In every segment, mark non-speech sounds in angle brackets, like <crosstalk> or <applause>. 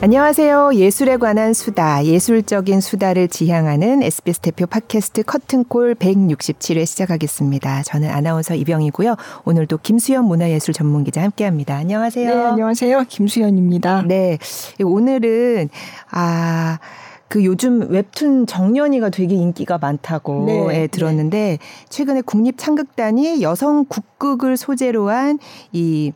안녕하세요. 예술에 관한 수다, 예술적인 수다를 지향하는 SBS 대표 팟캐스트 커튼콜 167회 시작하겠습니다. 저는 아나운서 이병이고요. 오늘도 김수현 문화예술 전문기자 함께합니다. 안녕하세요. 네, 안녕하세요. 김수현입니다. 네, 오늘은 아. 그 요즘 웹툰 정년이가 되게 인기가 많다고 네, 예, 들었는데 네. 최근에 국립 창극단이 여성 국극을 소재로 한이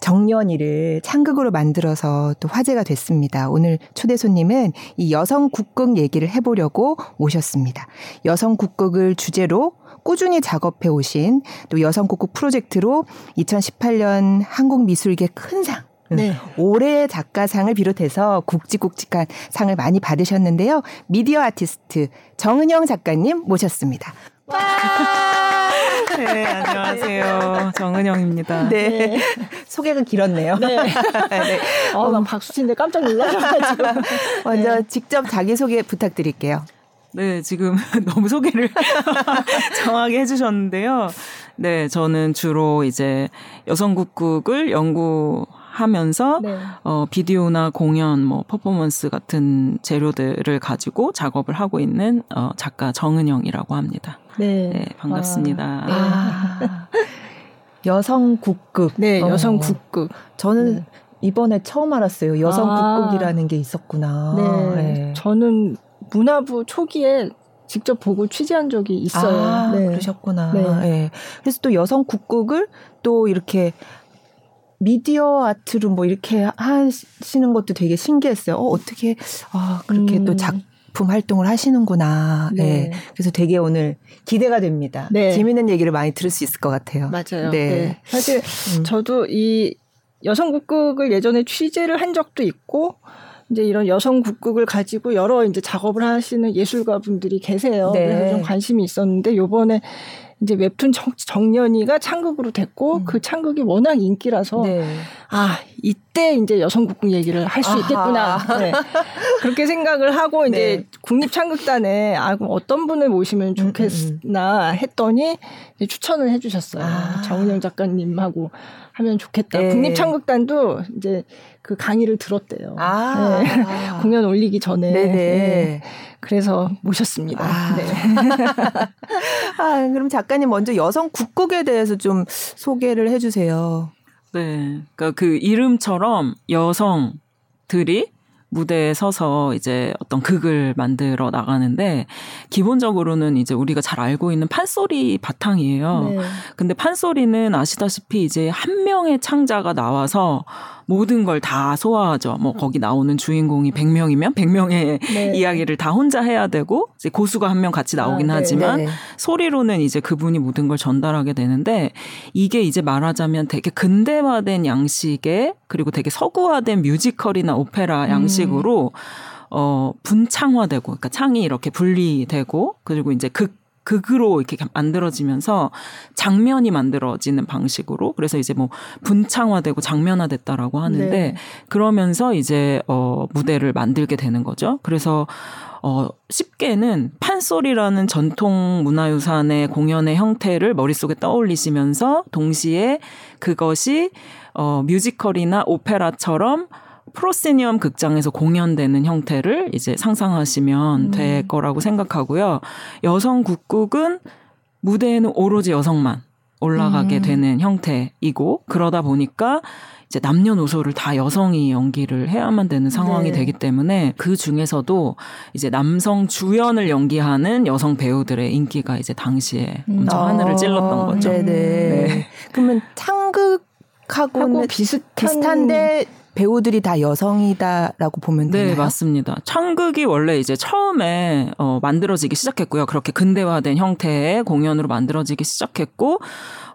정년이를 창극으로 만들어서 또 화제가 됐습니다. 오늘 초대 손님은 이 여성 국극 얘기를 해보려고 모셨습니다. 여성 국극을 주제로 꾸준히 작업해 오신 또 여성 국극 프로젝트로 2018년 한국미술계 큰 상, 네. 올해 작가상을 비롯해서 굵직굵직한 상을 많이 받으셨는데요. 미디어 아티스트 정은영 작가님 모셨습니다. 와! 네, 안녕하세요. 정은영입니다. 네. 네. 소개가 길었네요. 네. <laughs> 네. 어, 난 박수 치는데 깜짝 놀라셔가지고. <laughs> 먼저 네. 직접 자기소개 부탁드릴게요. 네, 지금 <laughs> 너무 소개를 정확하게 해주셨는데요. 네, 저는 주로 이제 여성국국을 연구 하면서 네. 어 비디오나 공연 뭐 퍼포먼스 같은 재료들을 가지고 작업을 하고 있는 어 작가 정은영이라고 합니다. 네, 네 반갑습니다. 아, 아. <laughs> 여성 국극. 네, 어. 여성 국극. 저는 네. 이번에 처음 알았어요. 여성 아. 국극이라는 게 있었구나. 네. 네. 저는 문화부 초기에 직접 보고 취재한 적이 있어요. 아, 네. 그러셨구나. 네. 네. 그래서 또 여성 국극을 또 이렇게 미디어 아트로 뭐 이렇게 하시는 것도 되게 신기했어요. 어, 어떻게, 아, 그렇게 음. 또 작 품 활동을 하시는구나. 네. 네. 그래서 되게 오늘 기대가 됩니다. 네. 재밌는 얘기를 많이 들을 수 있을 것 같아요. 맞아요. 네. 네. 사실 음. 저도 이 여성 국극을 예전에 취재를 한 적도 있고, 이제 이런 여성 국극을 가지고 여러 이제 작업을 하시는 예술가 분들이 계세요. 네. 그래서 좀 관심이 있었는데 요번에 이제 웹툰 정, 년이가 창극으로 됐고 음. 그 창극이 워낙 인기라서 네. 아 이때 이제 여성 국궁 얘기를 할 수 있겠구나 네. 그렇게 생각을 하고 이제 네. 국립 창극단에 아 그럼 어떤 분을 모시면 음, 음, 음. 좋겠나 했더니 추천을 해주셨어요 아. 정은영 작가님하고 하면 좋겠다. 네. 국립 창극단도 이제 그 강의를 들었대요. 아. 네. <laughs> 공연 올리기 전에. 네네. 네. 그래서 모셨습니다. 아. 네. <laughs> 아, 그럼 작가님 먼저 여성 국곡에 대해서 좀 소개를 해주세요. 네. 그러니까 그 이름처럼 여성들이 무대에 서서 이제 어떤 극을 만들어 나가는데 기본적으로는 이제 우리가 잘 알고 있는 판소리 바탕이에요. 네. 근데 판소리는 아시다시피 이제 한 명의 창자가 나와서 모든 걸 다 소화하죠. 뭐 거기 나오는 주인공이 100명이면 100명의 네. 이야기를 다 혼자 해야 되고 이제 고수가 한 명 같이 나오긴 아, 네. 하지만 네. 소리로는 이제 그분이 모든 걸 전달하게 되는데 이게 이제 말하자면 되게 근대화된 양식의 그리고 되게 서구화된 뮤지컬이나 오페라 음. 양식으로 음. 어 분창화되고 그러니까 창이 이렇게 분리되고 그리고 이제 극 극으로 이렇게 만들어지면서 장면이 만들어지는 방식으로 그래서 이제 뭐 분창화되고 장면화됐다라고 하는데 네. 그러면서 이제 어 무대를 만들게 되는 거죠. 그래서 어 쉽게는 판소리라는 전통 문화유산의 공연의 형태를 머릿속에 떠올리시면서 동시에 그것이 어 뮤지컬이나 오페라처럼 프로세니엄 극장에서 공연되는 형태를 이제 상상하시면 음. 될 거라고 생각하고요. 여성 국국은 무대에는 오로지 여성만 올라가게 음. 되는 형태이고 그러다 보니까 이제 남녀노소를 다 여성이 연기를 해야만 되는 상황이 네. 되기 때문에 그 중에서도 이제 남성 주연을 연기하는 여성 배우들의 인기가 이제 당시에 엄청 음. 하늘을 찔렀던 거죠. 네네. 네. 그러면 창극하고 비슷한 비슷한데 배우들이 다 여성이다라고 보면 네, 되나요? 네, 맞습니다. 창극이 원래 이제 처음에 어, 만들어지기 시작했고요. 그렇게 근대화된 형태의 공연으로 만들어지기 시작했고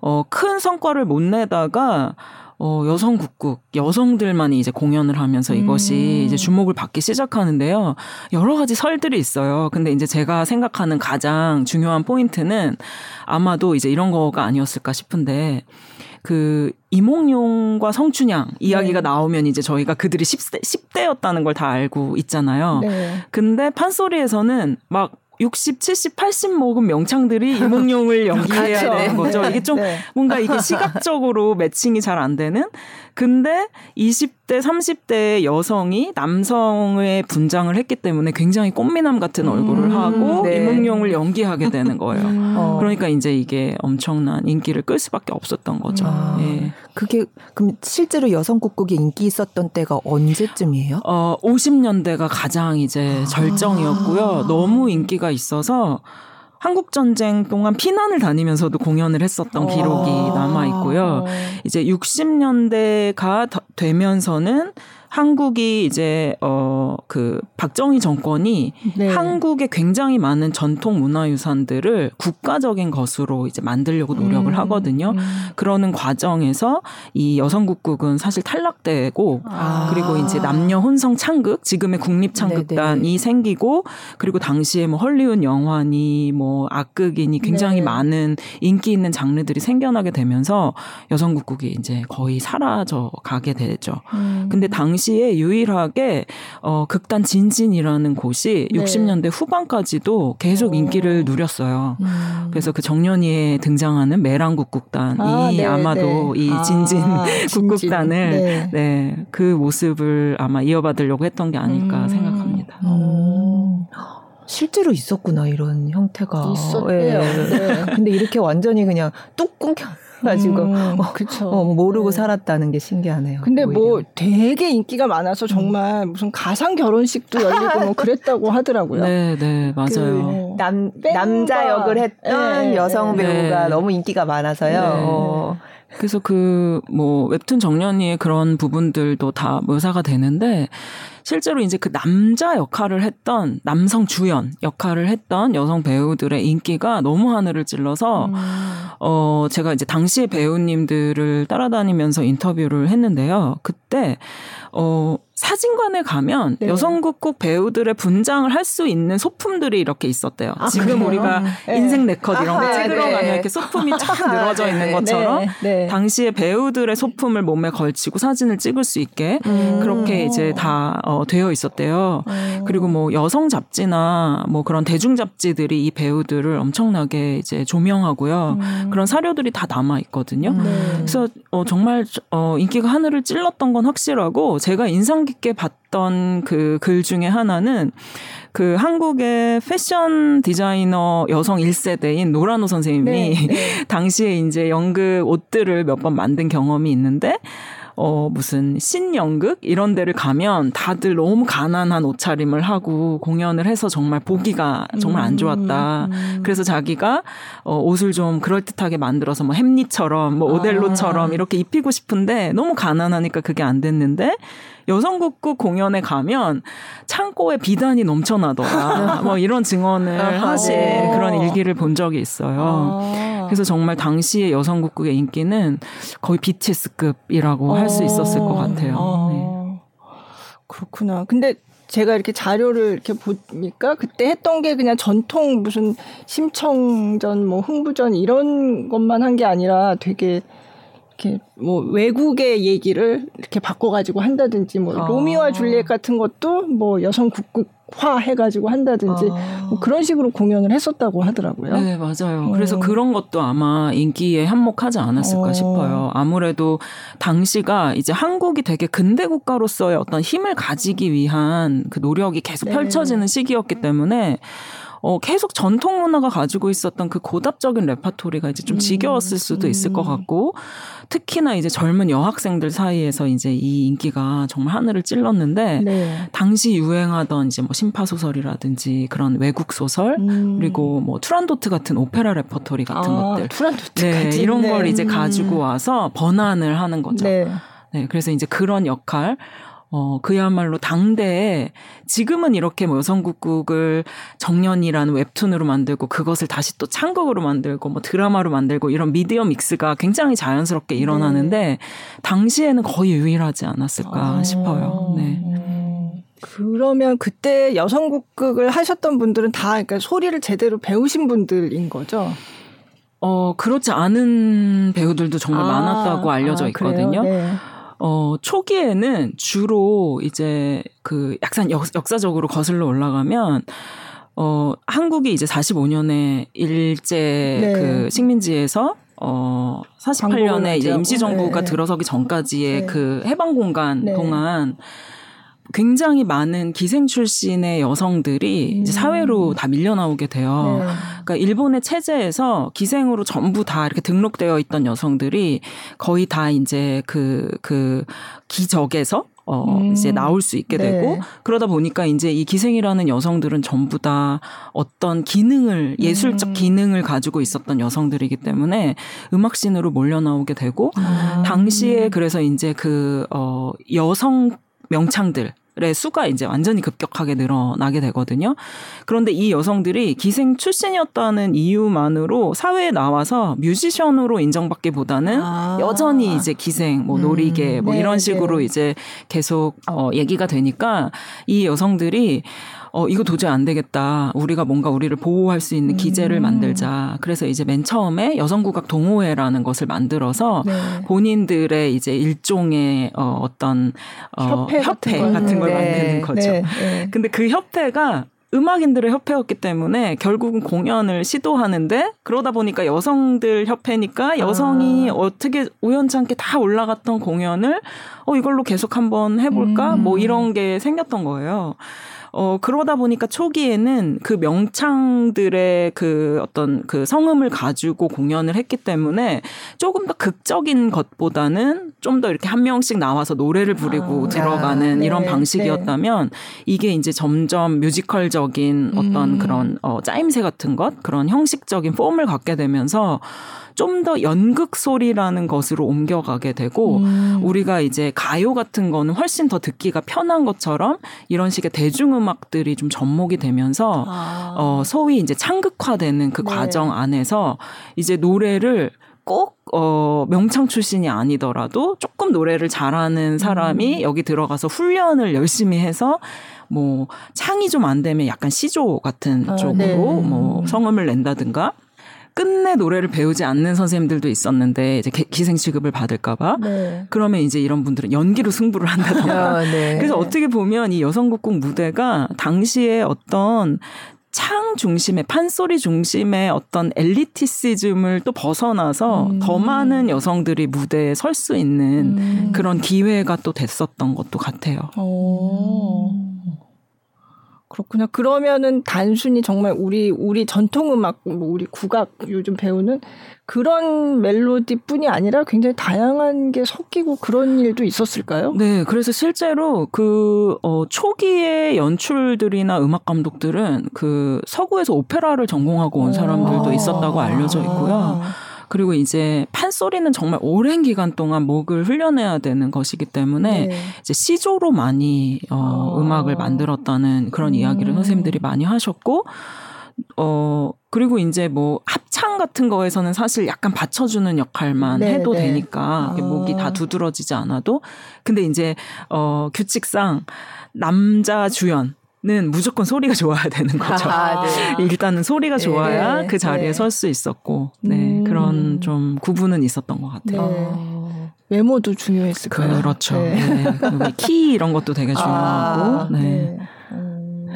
어, 큰 성과를 못 내다가 어, 여성 국국, 여성들만이 이제 공연을 하면서 이것이 음. 이제 주목을 받기 시작하는데요. 여러 가지 설들이 있어요. 근데 이제 제가 생각하는 가장 중요한 포인트는 아마도 이제 이런 거가 아니었을까 싶은데 그 이몽룡과 성춘향 이야기가 네. 나오면 이제 저희가 그들이 10대, 10대였다는 걸 다 알고 있잖아요. 네. 근데 판소리에서는 막 60, 70, 80 먹은 명창들이 <laughs> 이몽룡을 연기해야 그렇죠. 되는 거죠. 이게 좀 네. 뭔가 이게 <laughs> 시각적으로 매칭이 잘 안 되는. 근데 20대 20대, 30대 여성이 남성의 분장을 했기 때문에 굉장히 꽃미남 같은 얼굴을 음, 하고 네. 이몽룡을 연기하게 되는 거예요. 음. 어. 그러니까 이제 이게 엄청난 인기를 끌 수밖에 없었던 거죠. 아, 예. 그게 그럼 실제로 여성 국극이 인기 있었던 때가 언제쯤이에요? 어, 50년대가 가장 이제 절정이었고요. 아. 너무 인기가 있어서 한국 전쟁 동안 피난을 다니면서도 공연을 했었던 기록이 아. 남아 있고요. 이제 60년대가 되면서는 한국이 이제 어 그 박정희 정권이 네. 한국의 굉장히 많은 전통 문화 유산들을 국가적인 것으로 이제 만들려고 노력을 음. 하거든요. 음. 그러는 과정에서 이 여성국국은 사실 탈락되고 아. 그리고 이제 남녀 혼성 창극 지금의 국립 창극단이 네네. 생기고 그리고 당시에 뭐 헐리우드 영화니 뭐 악극이니 굉장히 네. 많은 인기 있는 장르들이 생겨나게 되면서 여성국국이 이제 거의 사라져 가게 되죠. 음. 근데 당시 당시에 유일하게 어 극단 진진이라는 곳이 네. 60년대 후반까지도 계속 인기를 누렸어요. 음. 그래서 그 정년이에 등장하는 매랑국 국단이 아, 네, 아마도 네. 이 진진 아, 국국단을 네. 네. 그 모습을 아마 이어받으려고 했던 게 아닐까 음. 생각합니다. 음. 실제로 있었구나 이런 형태가. 있었대요. 네. 근데 이렇게 완전히 그냥 뚝 끊겨 가지고 음, 어, 그쵸. 어, 모르고 네. 살았다는 게 신기하네요. 근데 뭐 오히려. 뭐 되게 인기가 많아서 정말 음. 무슨 가상 결혼식도 열리고 뭐 그랬다고 하더라고요. 네, 네, 맞아요. 그남 남자 역을 했던 네, 여성 네. 배우가 네. 너무 인기가 많아서요. 네. 어. 그래서 그 뭐 웹툰 정년이의 그런 부분들도 다 묘사가 되는데 실제로 이제 그 남자 역할을 했던 남성 주연 역할을 했던 여성 배우들의 인기가 너무 하늘을 찔러서 음. 어 제가 이제 당시의 배우님들을 따라다니면서 인터뷰를 했는데요. 그때 어 사진관에 가면 네. 여성국국 배우들의 분장을 할 수 있는 소품들이 이렇게 있었대요. 아, 지금 그래요? 우리가 네. 인생 네컷 이런 거 찍으러 네. 가면 이렇게 소품이 쫙 늘어져 있는 네. 것처럼 네. 네. 당시에 배우들의 소품을 몸에 걸치고 사진을 찍을 수 있게 음. 그렇게 이제 다 어, 되어 있었대요. 음. 그리고 뭐 여성 잡지나 뭐 그런 대중 잡지들이 이 배우들을 엄청나게 이제 조명하고요. 음. 그런 사료들이 다 남아 있거든요. 음. 그래서 어, 정말 어, 인기가 하늘을 찔렀던 건 확실하고 제가 인상 깊게 봤던 그 글 중에 하나는 그 한국의 패션 디자이너 여성 1세대인 노라노 선생님이 네, 네. <laughs> 당시에 이제 연극 옷들을 몇 번 만든 경험이 있는데 어, 무슨 신연극 이런 데를 가면 다들 너무 가난한 옷차림을 하고 공연을 해서 정말 보기가 정말 안 좋았다. 음, 음. 그래서 자기가 어, 옷을 좀 그럴듯하게 만들어서 뭐 햄릿처럼 뭐 오델로처럼 아. 이렇게 입히고 싶은데 너무 가난하니까 그게 안 됐는데 여성국구 공연에 가면 창고에 비단이 넘쳐나더라. <laughs> 뭐 이런 증언을 하신 그런 일기를 본 적이 있어요. 아. 그래서 정말 당시의 여성국구의 인기는 거의 BTS급이라고 할 수 있었을 것 같아요. 아. 네. 그렇구나. 근데 제가 이렇게 자료를 이렇게 보니까 그때 했던 게 그냥 전통 무슨 심청전 뭐 흥부전 이런 것만 한 게 아니라 되게 이렇게 뭐 외국의 얘기를 이렇게 바꿔가지고 한다든지 뭐 아. 로미오와 줄리엣 같은 것도 뭐 여성 국극화 해가지고 한다든지 아. 뭐 그런 식으로 공연을 했었다고 하더라고요. 네 맞아요. 어. 그래서 그런 것도 아마 인기에 한몫하지 않았을까 어. 싶어요. 아무래도 당시가 이제 한국이 되게 근대 국가로서의 어떤 힘을 가지기 위한 그 노력이 계속 네. 펼쳐지는 시기였기 때문에. 어, 계속 전통 문화가 가지고 있었던 그 고답적인 레파토리가 이제 좀 음, 지겨웠을 수도 있을 것 음. 같고 특히나 이제 젊은 여학생들 사이에서 이제 이 인기가 정말 하늘을 찔렀는데 네. 당시 유행하던 이제 뭐 신파 소설이라든지 그런 외국 소설 음. 그리고 뭐 투란도트 같은 오페라 레퍼토리 같은 아, 것들 투란도트 네, 이런 걸 이제 음. 가지고 와서 번안을 하는 거죠. 네. 네, 그래서 이제 그런 역할, 어, 그야말로 당대에 지금은 이렇게 뭐 여성국극을 정년이라는 웹툰으로 만들고 그것을 다시 또 창극으로 만들고 뭐 드라마로 만들고 이런 media mix가 굉장히 자연스럽게 일어나는데 네. 당시에는 거의 유일하지 않았을까 아. 싶어요. 네. 그러면 그때 여성국극을 하셨던 분들은 다 그러니까 소리를 제대로 배우신 분들인 거죠? 어, 그렇지 않은 배우들도 정말 아, 많았다고 알려져 아, 있거든요. 네. 어, 초기에는 주로 이제 그 약간 역, 역사적으로 거슬러 올라가면 어, 한국이 이제 45년에 일제 네. 그 식민지에서 어 48년에 이제 임시정부가 네. 들어서기 전까지의 네. 그 해방 공간 네. 동안 굉장히 많은 기생 출신의 여성들이 음. 이제 사회로 다 밀려 나오게 돼요. 네. 그러니까 일본의 체제에서 기생으로 전부 다 이렇게 등록되어 있던 여성들이 거의 다 이제 그, 그 기적에서 어, 음. 이제 나올 수 있게 네. 되고 그러다 보니까 이제 이 기생이라는 여성들은 전부 다 어떤 기능을 예술적 음. 기능을 가지고 있었던 여성들이기 때문에 음악신으로 몰려 나오게 되고 아. 당시에 그래서 이제 그 어, 여성 명창들 의 수가 이제 완전히 급격하게 늘어나게 되거든요. 그런데 이 여성들이 기생 출신이었다는 이유만으로 사회에 나와서 뮤지션으로 인정받기보다는 아. 여전히 이제 기생, 뭐 음. 놀이계, 뭐 네, 이런 식으로 네. 이제 계속 어, 얘기가 되니까 이 여성들이 어, 이거 도저히 안 되겠다. 우리가 뭔가 우리를 보호할 수 있는 기재를 음. 만들자. 그래서 이제 맨 처음에 여성국악 동호회라는 것을 만들어서 네. 본인들의 이제 일종의 어, 어떤 어, 협회, 협회 같은, 같은 걸 네. 만드는 거죠. 네. 네. 근데 그 협회가 음악인들의 협회였기 때문에 결국은 공연을 시도하는데 그러다 보니까 여성들 협회니까 여성이 아. 어떻게 우연찮게 다 올라갔던 공연을 어 이걸로 계속 한번 해볼까 음. 뭐 이런 게 생겼던 거예요. 어, 그러다 보니까 초기에는 그 명창들의 그 어떤 그 성음을 가지고 공연을 했기 때문에 조금 더 극적인 것보다는 좀 더 이렇게 한 명씩 나와서 노래를 부르고 아, 들어가는 네, 이런 방식이었다면 네. 이게 이제 점점 뮤지컬적인 어떤 음. 그런 어, 짜임새 같은 것, 그런 형식적인 폼을 갖게 되면서 좀 더 연극 소리라는 것으로 옮겨가게 되고 음. 우리가 이제 가요 같은 거는 훨씬 더 듣기가 편한 것처럼 이런 식의 대중음악들이 좀 접목이 되면서 아. 어 소위 이제 창극화되는 그 네. 과정 안에서 이제 노래를 꼭, 어, 명창 출신이 아니더라도 조금 노래를 잘하는 사람이 음. 여기 들어가서 훈련을 열심히 해서 뭐 창이 좀 안 되면 약간 시조 같은 아, 쪽으로 네. 뭐 성음을 낸다든가 끝내 노래를 배우지 않는 선생님들도 있었는데 이제 기생 취급을 받을까봐 네. 그러면 이제 이런 분들은 연기로 승부를 한다던가 아, 네. 그래서 어떻게 보면 이 여성국국 무대가 당시에 어떤 창 중심의 판소리 중심의 어떤 엘리티시즘을 또 벗어나서 음. 더 많은 여성들이 무대에 설 수 있는 음. 그런 기회가 또 됐었던 것도 같아요. 오. 그렇구나. 그러면은 단순히 정말 우리 우리 전통 음악, 뭐 우리 국악 요즘 배우는 그런 멜로디뿐이 아니라 굉장히 다양한 게 섞이고 그런 일도 있었을까요? 네, 그래서 실제로 그 어, 초기의 연출들이나 음악 감독들은 그 서구에서 오페라를 전공하고 온 사람들도 아. 있었다고 알려져 있고요. 그리고 이제 판소리는 정말 오랜 기간 동안 목을 훈련해야 되는 것이기 때문에 네. 이제 시조로 많이 어, 어. 음악을 만들었다는 그런 음. 이야기를 선생님들이 많이 하셨고 어 그리고 이제 뭐 합창 같은 거에서는 사실 약간 받쳐주는 역할만 네, 해도 네. 되니까 아. 목이 다 두드러지지 않아도 근데 이제 어 규칙상 남자 주연 는 무조건 소리가 좋아야 되는 거죠. 아, 네. <laughs> 일단은 소리가 네. 좋아야 네. 그 자리에 네. 설수 있었고, 네 음. 그런 좀 구분은 있었던 것 같아요. 네. 외모도 중요했을 거예요. 그렇죠. 네. 네. 키 이런 것도 되게 중요하고. 아, 네. 음.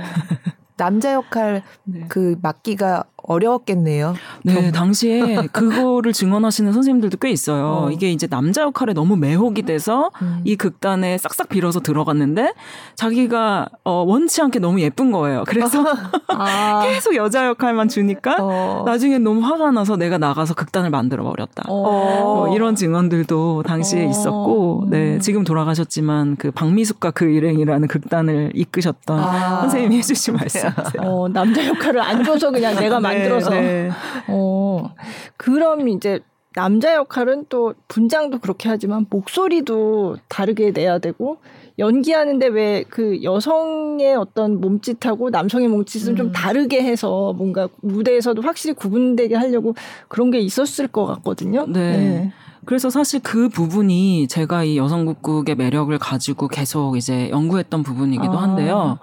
남자 역할 <laughs> 그 맡기가 어려웠겠네요. 네, 당시에 <laughs> 그거를 증언하시는 선생님들도 꽤 있어요. 어. 이게 이제 남자 역할에 너무 매혹이 돼서 음. 이 극단에 싹싹 빌어서 들어갔는데 자기가 어, 원치 않게 너무 예쁜 거예요. 그래서 아. <laughs> 계속 여자 역할만 주니까 어. 나중에 너무 화가 나서 내가 나가서 극단을 만들어 버렸다. 어. 뭐 이런 증언들도 당시에 어. 있었고, 네 지금 돌아가셨지만 그 박미숙과 그 일행이라는 극단을 이끄셨던 아. 선생님이 해주신 말씀이세요. 어, 남자 역할을 안 줘서 그냥 내가 만 만들어서. 네, 네. 어. 그럼 이제 남자 역할은 또 분장도 그렇게 하지만 목소리도 다르게 내야 되고 연기하는데 왜 그 여성의 어떤 몸짓하고 남성의 몸짓은 음. 좀 다르게 해서 뭔가 무대에서도 확실히 구분되게 하려고 그런 게 있었을 것 같거든요. 네. 네. 그래서 사실 그 부분이 제가 이 여성국국의 매력을 가지고 계속 이제 연구했던 부분이기도 아. 한데요.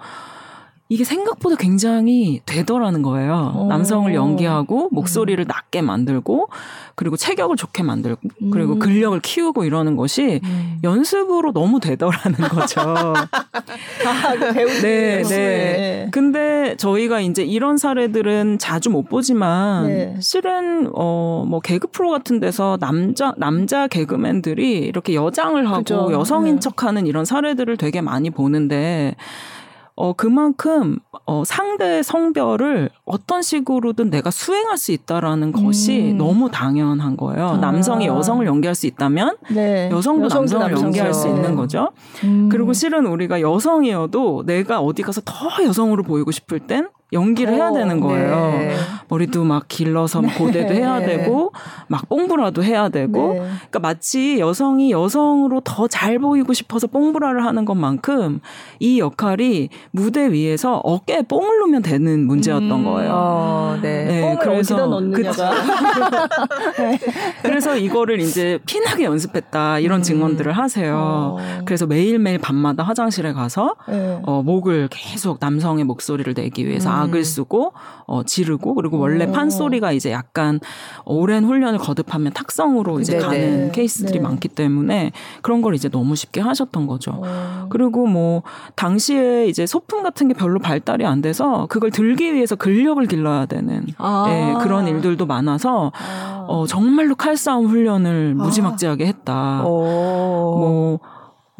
이게 생각보다 굉장히 되더라는 거예요. 오. 남성을 연기하고 목소리를 음. 낮게 만들고 그리고 체격을 좋게 만들고 그리고 음. 근력을 키우고 이러는 것이 음. 연습으로 너무 되더라는 거죠. <laughs> 아, 그 배우 네, 네. 근데 저희가 이제 이런 사례들은 자주 못 보지만 네. 실은 어뭐 개그 프로 같은 데서 남자 남자 개그맨들이 이렇게 여장을 하고 그죠. 여성인 네. 척하는 이런 사례들을 되게 많이 보는데 어, 그만큼, 어, 상대 성별을 어떤 식으로든 내가 수행할 수 있다라는 것이 음. 너무 당연한 거예요. 아. 남성이 여성을 연기할 수 있다면, 네. 여성도, 여성도 남성을 남성죠. 연기할 수 있는 거죠. 음. 그리고 실은 우리가 여성이어도 내가 어디 가서 더 여성으로 보이고 싶을 땐 연기를 오, 해야 되는 거예요. 네. 머리도 막 길러서 <laughs> 네. 고데도 해야 되고 막 뽕브라도 해야 되고. 네. 그러니까 마치 여성이 여성으로 더 잘 보이고 싶어서 뽕브라를 하는 것만큼 이 역할이 무대 위에서 어깨에 뽕을 넣으면 되는 문제였던 음, 거예요. 어, 네. 네 그래서 넣느냐가. <laughs> 그래서 이거를 이제 피나게 연습했다 이런 음. 증언들을 하세요. 어. 그래서 매일매일 밤마다 화장실에 가서 네. 어, 목을 계속 남성의 목소리를 내기 위해서 음. 악을 쓰고 어, 지르고 그리고 원래 오. 판소리가 이제 약간 오랜 훈련을 거듭하면 탁성으로 이제 네네. 가는 케이스들이 네. 많기 때문에 그런 걸 이제 너무 쉽게 하셨던 거죠. 오. 그리고 뭐 당시에 이제 소품 같은 게 별로 발달이 안 돼서 그걸 들기 위해서 근력을 길러야 되는 아. 네, 그런 일들도 많아서 아. 어, 정말로 칼싸움 훈련을 아. 무지막지하게 했다. 뭐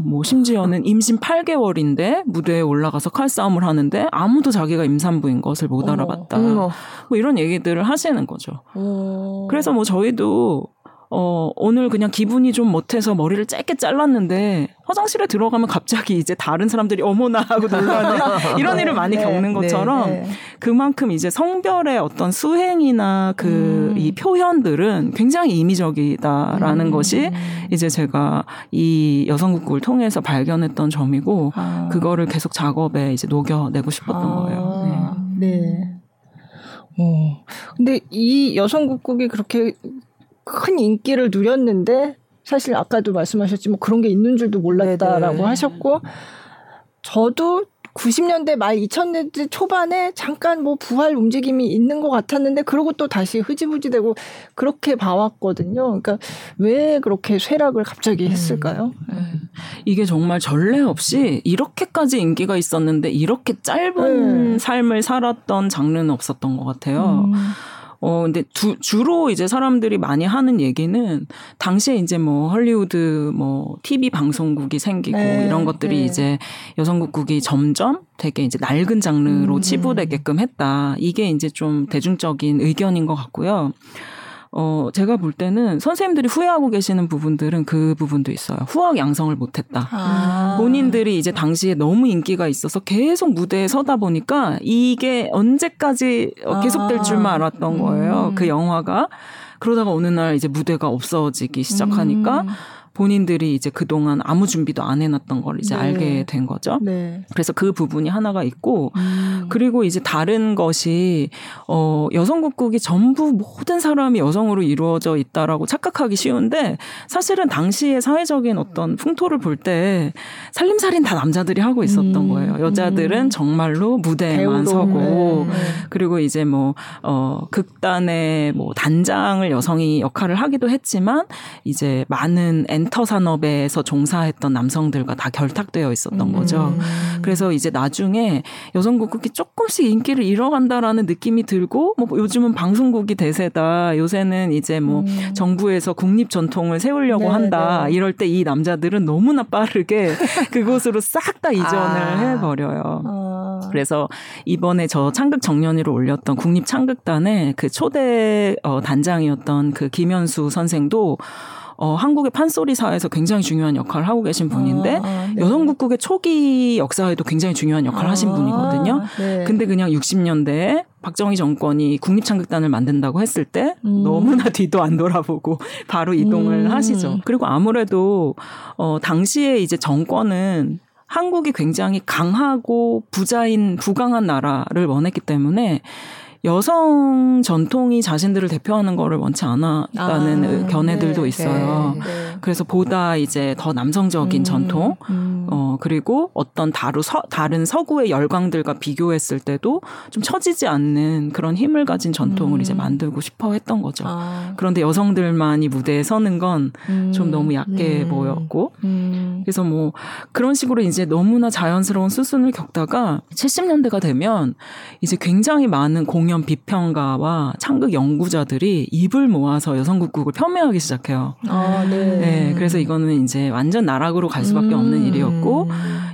뭐 심지어는 임신 8개월인데 무대에 올라가서 칼싸움을 하는데 아무도 자기가 임산부인 것을 못 알아봤다. 어머. 뭐 이런 얘기들을 하시는 거죠. 어. 그래서 뭐 저희도 어, 오늘 그냥 기분이 좀 못해서 머리를 짧게 잘랐는데 화장실에 들어가면 갑자기 이제 다른 사람들이 어머나 하고 놀라는 <laughs> 이런 일을 많이 네, 겪는 네, 것처럼 네, 네. 그만큼 이제 성별의 어떤 수행이나 그이 음. 표현들은 굉장히 임의적이다라는 음. 것이 이제 제가 이 여성국을 통해서 발견했던 점이고 아. 그거를 계속 작업에 이제 녹여내고 싶었던 아. 거예요. 네. 네. 어. 근데 이 여성국국이 그렇게 큰 인기를 누렸는데 사실 아까도 말씀하셨지만 그런 게 있는 줄도 몰랐다라고 네네. 하셨고 저도 90년대 말 2000년대 초반에 잠깐 뭐 부활 움직임이 있는 것 같았는데 그러고 또 다시 흐지부지되고 그렇게 봐왔거든요. 그러니까 왜 그렇게 쇠락을 갑자기 했을까요? 음. 네. 이게 정말 전례 없이 이렇게까지 인기가 있었는데 이렇게 짧은 네. 삶을 살았던 장르는 없었던 것 같아요. 음. 어, 근데 두, 주로 이제 사람들이 많이 하는 얘기는 당시에 이제 뭐 헐리우드 뭐 TV 방송국이 생기고 네, 이런 것들이 네. 이제 여성국국이 점점 되게 이제 낡은 장르로 음. 치부되게끔 했다. 이게 이제 좀 대중적인 의견인 것 같고요. 어, 제가 볼 때는 선생님들이 후회하고 계시는 부분들은 그 부분도 있어요. 후학 양성을 못했다. 아. 본인들이 이제 당시에 너무 인기가 있어서 계속 무대에 서다 보니까 이게 언제까지 아. 계속될 줄만 알았던 거예요. 음. 그 영화가. 그러다가 어느 날 이제 무대가 없어지기 시작하니까 음. 본인들이 이제 그동안 아무 준비도 안 해놨던 걸 이제 네. 알게 된 거죠. 네. 그래서 그 부분이 하나가 있고, 음. 그리고 이제 다른 것이, 어, 여성국국이 전부 모든 사람이 여성으로 이루어져 있다라고 착각하기 쉬운데, 사실은 당시의 사회적인 어떤 풍토를 볼 때, 살림살인 다 남자들이 하고 있었던 음. 거예요. 여자들은 음. 정말로 무대에만 서고, 네. 그리고 이제 뭐, 어, 극단의 뭐 단장을 여성이 역할을 하기도 했지만, 이제 많은 렌터 산업에서 종사했던 남성들과 다 결탁되어 있었던 음. 거죠. 그래서 이제 나중에 여성국국이 조금씩 인기를 잃어간다라는 느낌이 들고 뭐 요즘은 방송국이 대세다. 요새는 이제 뭐 음. 정부에서 국립 전통을 세우려고 네, 한다. 네. 이럴 때 이 남자들은 너무나 빠르게 <laughs> 그곳으로 싹 다 이전을 아. 해버려요. 아. 그래서 이번에 저 창극 정년위로 올렸던 국립 창극단의 그 초대 어, 단장이었던 그 김현수 선생도 어, 한국의 판소리사에서 굉장히 중요한 역할을 하고 계신 분인데 아, 네. 여성국국의 초기 역사에도 굉장히 중요한 역할을 아, 하신 분이거든요. 네. 근데 그냥 60년대에 박정희 정권이 국립창극단을 만든다고 했을 때 음. 너무나 뒤도 안 돌아보고 <laughs> 바로 이동을 음. 하시죠. 그리고 아무래도 어 당시에 이제 정권은 한국이 굉장히 강하고 부자인 부강한 나라를 원했기 때문에 여성 전통이 자신들을 대표하는 거를 원치 않았다는 아, 견해들도 네, 있어요. 네, 네. 그래서 보다 이제 더 남성적인 음, 전통, 음. 어, 그리고 어떤 다루 서, 다른 서구의 열광들과 비교했을 때도 좀 처지지 않는 그런 힘을 가진 전통을 음. 이제 만들고 싶어 했던 거죠. 아. 그런데 여성들만이 무대에 서는 건좀 음. 너무 약해 음. 보였고, 음. 그래서 뭐 그런 식으로 이제 너무나 자연스러운 수순을 겪다가 70년대가 되면 이제 굉장히 많은 공연 비평가와 창극 연구자들이 입을 모아서 여성국국을 폄훼하기 시작해요. 아, 네. 네. 그래서 이거는 이제 완전 나락으로 갈 수밖에 음. 없는 일이었고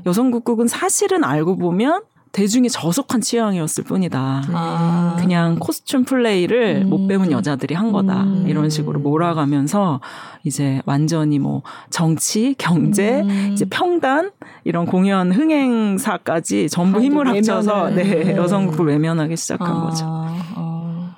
여성국국은 사실은 알고 보면 대중의 저속한 취향이었을 뿐이다. 아. 그냥 코스튬 플레이를 음. 못 배운 여자들이 한 거다. 음. 이런 식으로 몰아가면서 이제 완전히 뭐 정치, 경제, 음. 이제 평단 이런 공연 흥행사까지 전부 힘을 합쳐서 네, 네. 여성국을 외면하기 시작한 아. 거죠. 아.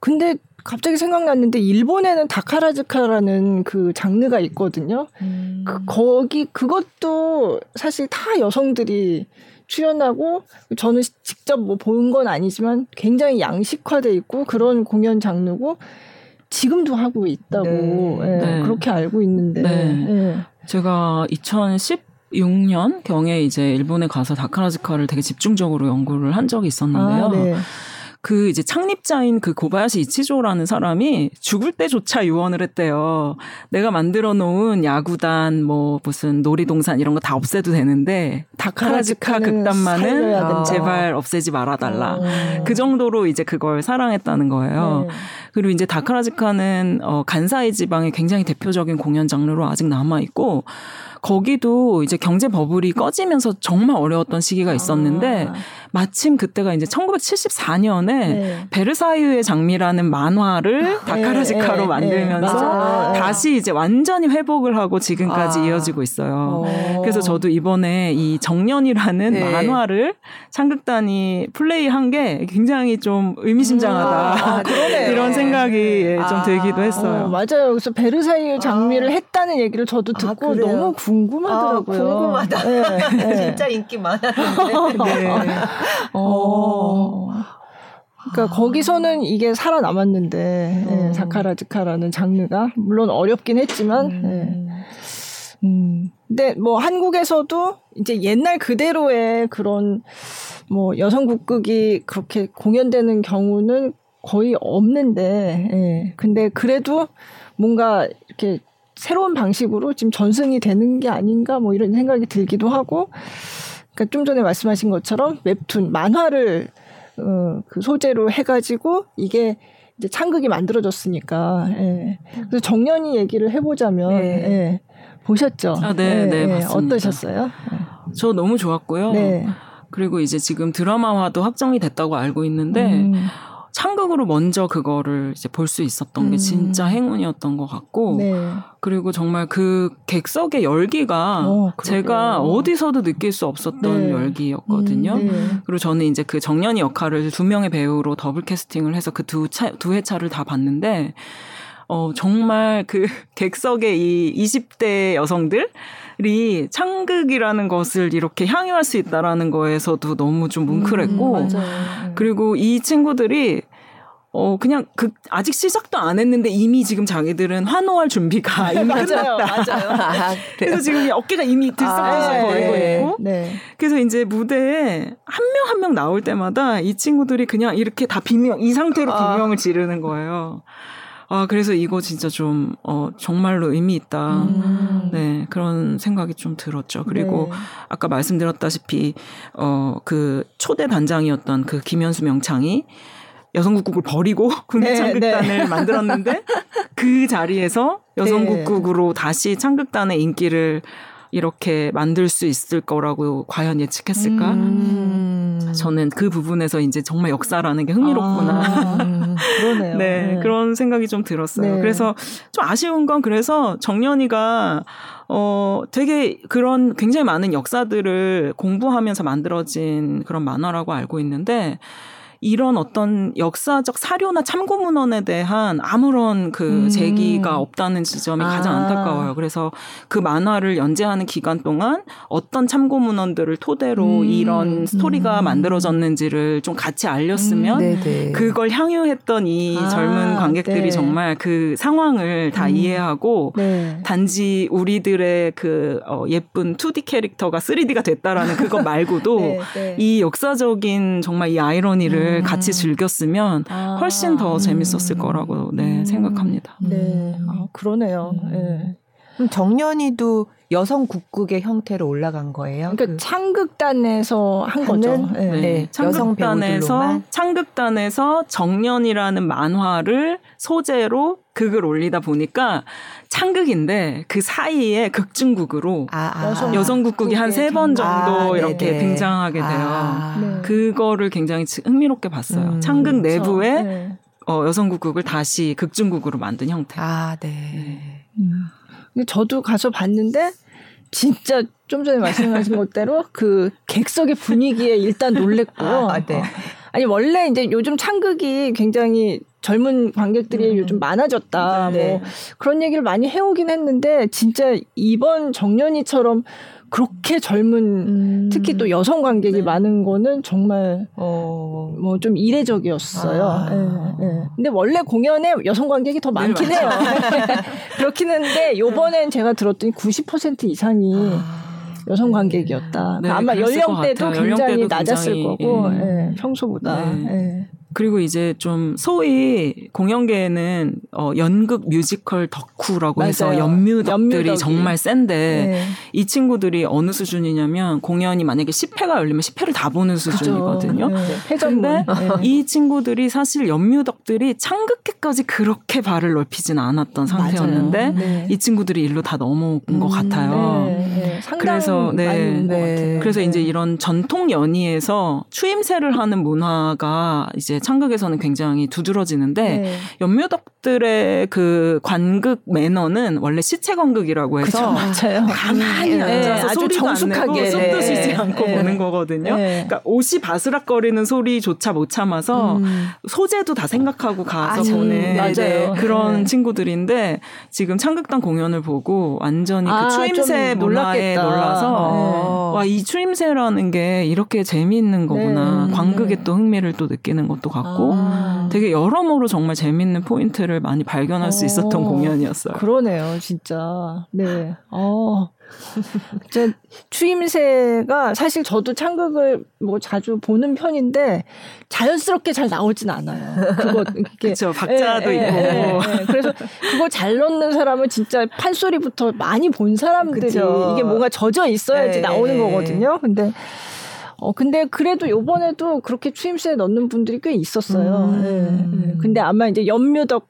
근데 갑자기 생각났는데 일본에는 다카라즈카라는 그 장르가 있거든요. 음. 그 거기 그것도 사실 다 여성들이 출연하고 저는 직접 뭐 본 건 아니지만 굉장히 양식화돼 있고 그런 공연 장르고 지금도 하고 있다고 네. 예, 네. 그렇게 알고 있는데 네. 예. 제가 2016년 경에 이제 일본에 가서 다카라즈카를 되게 집중적으로 연구를 한 적이 있었는데요. 아, 네. 그 이제 창립자인 그 고바야시 이치조라는 사람이 죽을 때조차 유언을 했대요. 내가 만들어 놓은 야구단 뭐 무슨 놀이동산 이런 거 다 없애도 되는데 다카라즈카 극단만은 제발 없애지 말아 달라. 어. 그 정도로 이제 그걸 사랑했다는 거예요. 네. 그리고 이제 다카라즈카는 어 간사이 지방의 굉장히 대표적인 공연 장르로 아직 남아 있고 거기도 이제 경제 버블이 꺼지면서 정말 어려웠던 시기가 있었는데 아. 마침 그때가 이제 1974년에 네. 베르사유의 장미라는 만화를 아, 다카라지카로 네, 네, 만들면서 네, 다시 이제 완전히 회복을 하고 지금까지 아. 이어지고 있어요. 오. 어. 그래서 저도 이번에 이 정년이라는 네. 만화를 창극단이 플레이한 게 굉장히 좀 의미심장하다. 아, <laughs> 이런 생각이 예, 좀 아. 들기도 했어요. 어, 맞아요. 그래서 베르사유 장미를 아. 했다는 얘기를 저도 듣고 너무 궁금하더라고요. 궁금하다. 네, <laughs> 진짜 인기 많았는데. 네. 어. 그러니까 아. 거기서는 이게 살아남았는데 어. 예, 자카라즈카라는 장르가 물론 어렵긴 했지만 음. 예. 음. 근데 뭐 한국에서도 이제 옛날 그대로의 그런 뭐 여성 국극이 그렇게 공연되는 경우는 거의 없는데 예. 근데 그래도 뭔가 이렇게 새로운 방식으로 지금 전승이 되는 게 아닌가 뭐 이런 생각이 들기도 하고 그러니까 좀 전에 말씀하신 것처럼 웹툰 만화를 어, 그 소재로 해가지고 이게 이제 창극이 만들어졌으니까. 예. 그래서 정년이 얘기를 해보자면 네. 예. 보셨죠? 아, 네, 네, 네, 어떠셨어요? 저 너무 좋았고요. 네. 그리고 이제 지금 드라마화도 확정이 됐다고 알고 있는데 음. 창극으로 먼저 그거를 이제 볼 수 있었던 음. 게 진짜 행운이었던 것 같고 네. 그리고 정말 그 객석의 열기가 어, 제가 어디서도 느낄 수 없었던 네. 열기였거든요. 음, 네. 그리고 저는 이제 그 정연이 역할을 두 명의 배우로 더블 캐스팅을 해서 그 두 차, 두 회차를 다 봤는데 어, 정말 그 <laughs> 객석의 이 20대 여성들 이 창극이라는 것을 이렇게 향유할 수 있다라는 거에서도 너무 좀 뭉클했고 음, 그리고 이 친구들이 어 그냥 그 아직 시작도 안 했는데 이미 지금 자기들은 환호할 준비가 <laughs> 이미 맞아요, 끝났다. 맞아요. <laughs> 아, 그래서 지금 어깨가 이미 들썩들썩 아, 거리고 네, 있고. 네. 그래서 이제 무대에 한명 한 명 나올 때마다 이 친구들이 그냥 이렇게 다 비명 이 상태로 아. 비명을 지르는 거예요. 아, 그래서 이거 진짜 좀, 어, 정말로 의미 있다. 음. 네, 그런 생각이 좀 들었죠. 그리고 네. 아까 말씀드렸다시피, 어, 그 초대 단장이었던 그 김현수 명창이 여성국국을 버리고 <laughs> 국립창극단을 네, 네. 만들었는데 그 자리에서 여성국국으로 네. 다시 창극단의 인기를 이렇게 만들 수 있을 거라고 과연 예측했을까? 음. 저는 그 부분에서 이제 정말 역사라는 게 흥미롭구나. 아, <laughs> 그러네요. 네, 네, 그런 생각이 좀 들었어요. 네. 그래서 좀 아쉬운 건 그래서 정연이가 어, 되게 그런 굉장히 많은 역사들을 공부하면서 만들어진 그런 만화라고 알고 있는데 이런 어떤 역사적 사료나 참고 문헌에 대한 아무런 그 음. 제기가 없다는 지점이 아. 가장 안타까워요. 그래서 그 만화를 연재하는 기간 동안 어떤 참고 문헌들을 토대로 음. 이런 스토리가 음. 만들어졌는지를 좀 같이 알렸으면 음. 그걸 향유했던 이 아. 젊은 관객들이 네. 정말 그 상황을 다 음. 이해하고 네. 단지 우리들의 그 어, 예쁜 2D 캐릭터가 3D가 됐다라는 그것 말고도 <laughs> 네, 네. 이 역사적인 정말 이 아이러니를 음. 같이 즐겼으면 아. 훨씬 더 재밌었을 거라고 네, 음. 생각합니다. 네, 아, 그러네요. 음. 네. 그럼 정년이도 여성 국극의 형태로 올라간 거예요? 그러니까 그 창극단에서 한 거죠. 네. 네. 네. 창극단에서 창극단에서 정년이라는 만화를 소재로 극을 올리다 보니까 창극인데 그 사이에 극중극으로 아, 아. 여성 국극이 한 세 번 정도 아, 이렇게 등장하게 돼요. 아. 네. 그거를 굉장히 흥미롭게 봤어요. 음, 창극 그렇죠. 내부에 네. 어, 여성 국극을 다시 극중극으로 만든 형태. 아, 네. 네. 음. 근데 저도 가서 봤는데 진짜 좀 전에 말씀하신 <laughs> 것대로 그 객석의 분위기에 일단 놀랬고요. 아, 네. 어. 아니 원래 이제 요즘 창극이 굉장히 젊은 관객들이 음. 요즘 많아졌다. 네. 뭐 그런 얘기를 많이 해오긴 했는데 진짜 이번 정년이처럼 그렇게 젊은 음. 특히 또 여성 관객이 네. 많은 거는 정말 어. 뭐 좀 이례적이었어요. 아. 네, 네. 근데 원래 공연에 여성 관객이 더 많긴 네, 해요. <laughs> 그렇긴 한데 요번엔 제가 들었더니 90% 이상이 아. 여성 관객이었다. 네, 아마 연령대도 굉장히 연령대도 낮았을 굉장히, 거고 예. 평소보다. 네. 예. 그리고 이제 좀 소위 공연계에는 어 연극 뮤지컬 덕후라고 맞아요. 해서 연뮤덕들이. 정말 센데 네. 이 친구들이 어느 수준이냐면 공연이 만약에 10회가 열리면 10회를 다 보는 수준이거든요. 네. 근데 네. 이 친구들이 사실 연뮤덕들이 창극 회까지 그렇게 발을 넓히진 않았던 상태였는데 네. 이 친구들이 일로 다 넘어온 음, 것 같아요. 네. 네. 그래서 네. 그래서 이제 이런 전통 연희에서 추임새를 하는 문화가 이제 창극에서는 굉장히 두드러지는데 네. 연묘덕들의 그 관극 매너는 원래 시체 관극이라고 해서 그쵸, 맞아요. 가만히 네. 앉아서 아주 소리도 정숙하게 안 내고 숨도 쉬지 네. 않고 네. 보는 거거든요. 네. 그러니까 옷이 바스락거리는 소리조차 못 참아서 음. 소재도 다 생각하고 가서 아, 보는 맞아요. 그런 네. 친구들인데 지금 창극단 공연을 보고 완전히 그 아, 그 추임새 문화에 놀라서 와이 추임새라는 게 이렇게 재미있는 거구나. 관극에 또 흥미를 또 느끼는 것도 같고 아. 되게 여러모로 정말 재밌는 포인트를 많이 발견할 어. 수 있었던 공연이었어요. 그러네요, 진짜. 네. <laughs> 어. <laughs> 제 추임새가 사실 저도 창극을 뭐 자주 보는 편인데 자연스럽게 잘 나오진 않아요. 그거 <laughs> 그렇죠. 박자도 예, 있고. 예, 예, 그래서 그거 잘 넣는 사람은 진짜 판소리부터 많이 본 사람들이 그쵸. 이게 뭔가 젖어 있어야지 나오는 거거든요. 근데 어, 근데 그래도 요번에도 그렇게 추임새 넣는 분들이 꽤 있었어요. 음. 네, 네. 근데 아마 이제 연묘덕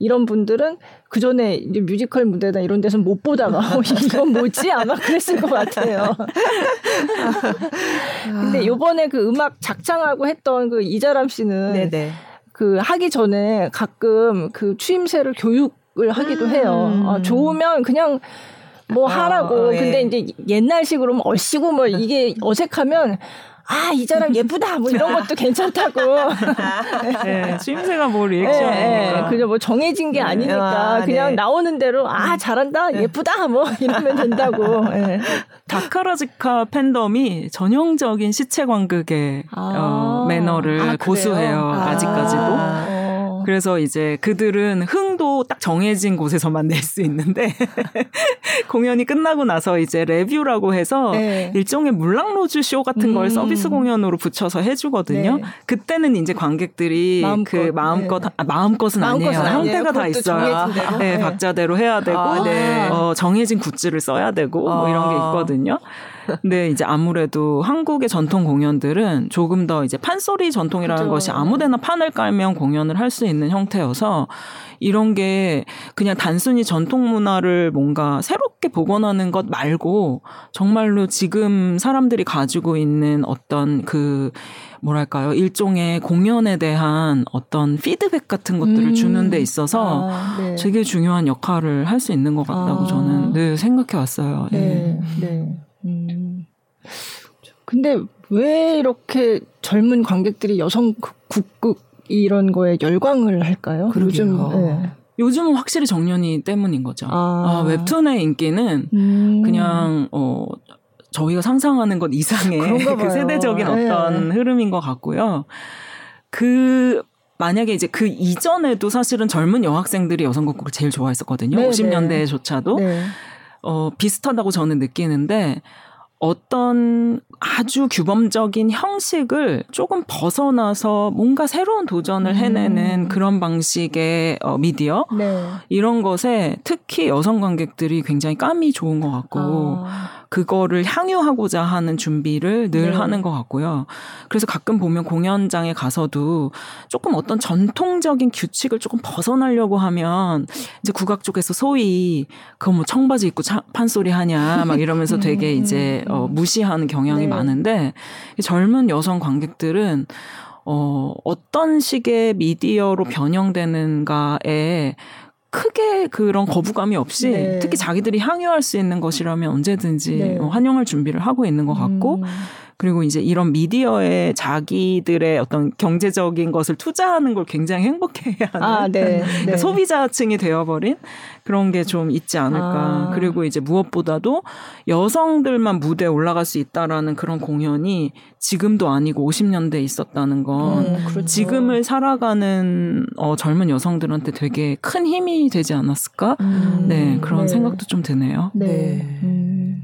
이런 분들은 그 전에 이제 뮤지컬 무대나 이런 데서 못 보다가 <laughs> 어, 이건 뭐지 아마 그랬을 것 같아요. <laughs> 근데 요번에 그 음악 작창하고 했던 그 이자람 씨는 네네. 그 하기 전에 가끔 그 추임새를 교육을 하기도 음. 해요. 어, 좋으면 그냥 뭐 아, 하라고. 어, 예. 근데 이제 옛날식으로 뭐 얼씨구 뭐 이게 어색하면 아, 이 사람 예쁘다. 뭐 이런 것도 괜찮다고. <laughs> 네, 추임새가 뭐 리액션이니까. 네, 네. 그냥 뭐 정해진 게 아니니까 아, 그냥 네. 나오는 대로 아, 잘한다. 예쁘다. 뭐 이러면 된다고. <laughs> 네. 다카라지카 팬덤이 전형적인 시체 관극의 아, 어, 매너를 아, 고수해요. 아. 아직까지도. 그래서 이제 그들은 흥도 딱 정해진 곳에서만 낼 수 있는데 <laughs> 공연이 끝나고 나서 이제 레뷰라고 해서 네. 일종의 물랑로즈 쇼 같은 걸 음. 서비스 공연으로 붙여서 해주거든요. 네. 그때는 이제 관객들이 마음껏, 그 마음껏 네. 아, 마음껏은 아니에요. 형태가 다 있어요. 네, 네, 박자대로 해야 되고 아, 네. 어, 정해진 굿즈를 써야 되고 뭐 이런 게 아. 있거든요. 근데 이제 아무래도 한국의 전통 공연들은 조금 더 이제 판소리 전통이라는 그렇죠. 것이 아무데나 판을 깔면 공연을 할 수 있는 형태여서 이런 게 그냥 단순히 전통 문화를 뭔가 새롭게 복원하는 것 말고 정말로 지금 사람들이 가지고 있는 어떤 그 뭐랄까요 일종의 공연에 대한 어떤 피드백 같은 것들을 음. 주는 데 있어서 아, 네. 되게 중요한 역할을 할 수 있는 것 같다고 아. 저는 늘 생각해 왔어요. 네. 네. 네. 음. 근데 왜 이렇게 젊은 관객들이 여성 국극 이런 거에 열광을 할까요? 그러게요. 요즘 네. 요즘은 확실히 정년이 때문인 거죠. 아. 아 웹툰의 인기는 음. 그냥 어 저희가 상상하는 것 이상의 <laughs> 그 세대적인 네. 어떤 흐름인 것 같고요. 그 만약에 이제 그 이전에도 사실은 젊은 여학생들이 여성곡곡을 제일 좋아했었거든요. 네 50년대조차도 네. 어 비슷하다고 저는 느끼는데 어떤 아주 규범적인 형식을 조금 벗어나서 뭔가 새로운 도전을 해내는 음. 그런 방식의 어, 미디어 네. 이런 것에 특히 여성 관객들이 굉장히 감이 좋은 것 같고 아. 그거를 향유하고자 하는 준비를 늘 네. 하는 것 같고요. 그래서 가끔 보면 공연장에 가서도 조금 어떤 전통적인 규칙을 조금 벗어나려고 하면 이제 국악 쪽에서 소위 그거 뭐 청바지 입고 차, 판소리 하냐 막 이러면서 <laughs> 되게 음, 이제 음, 어, 음. 무시하는 경향이 네. 많은데 젊은 여성 관객들은 어, 어떤 식의 미디어로 변형되는가에 크게 그런 거부감이 없이 네. 특히 자기들이 향유할 수 있는 것이라면 언제든지 네. 어, 환영할 준비를 하고 있는 것 같고 음. 그리고 이제 이런 미디어에 자기들의 어떤 경제적인 것을 투자하는 걸 굉장히 행복해하는 아, 네. 그러니까 네. 소비자층이 되어버린 그런 게 좀 있지 않을까. 아. 그리고 이제 무엇보다도 여성들만 무대에 올라갈 수 있다라는 그런 공연이 지금도 아니고 50년대에 있었다는 건 음, 그렇죠. 지금을 살아가는 어, 젊은 여성들한테 되게 큰 힘이 되지 않았을까? 음, 네 그런 네. 생각도 좀 드네요. 네. 음.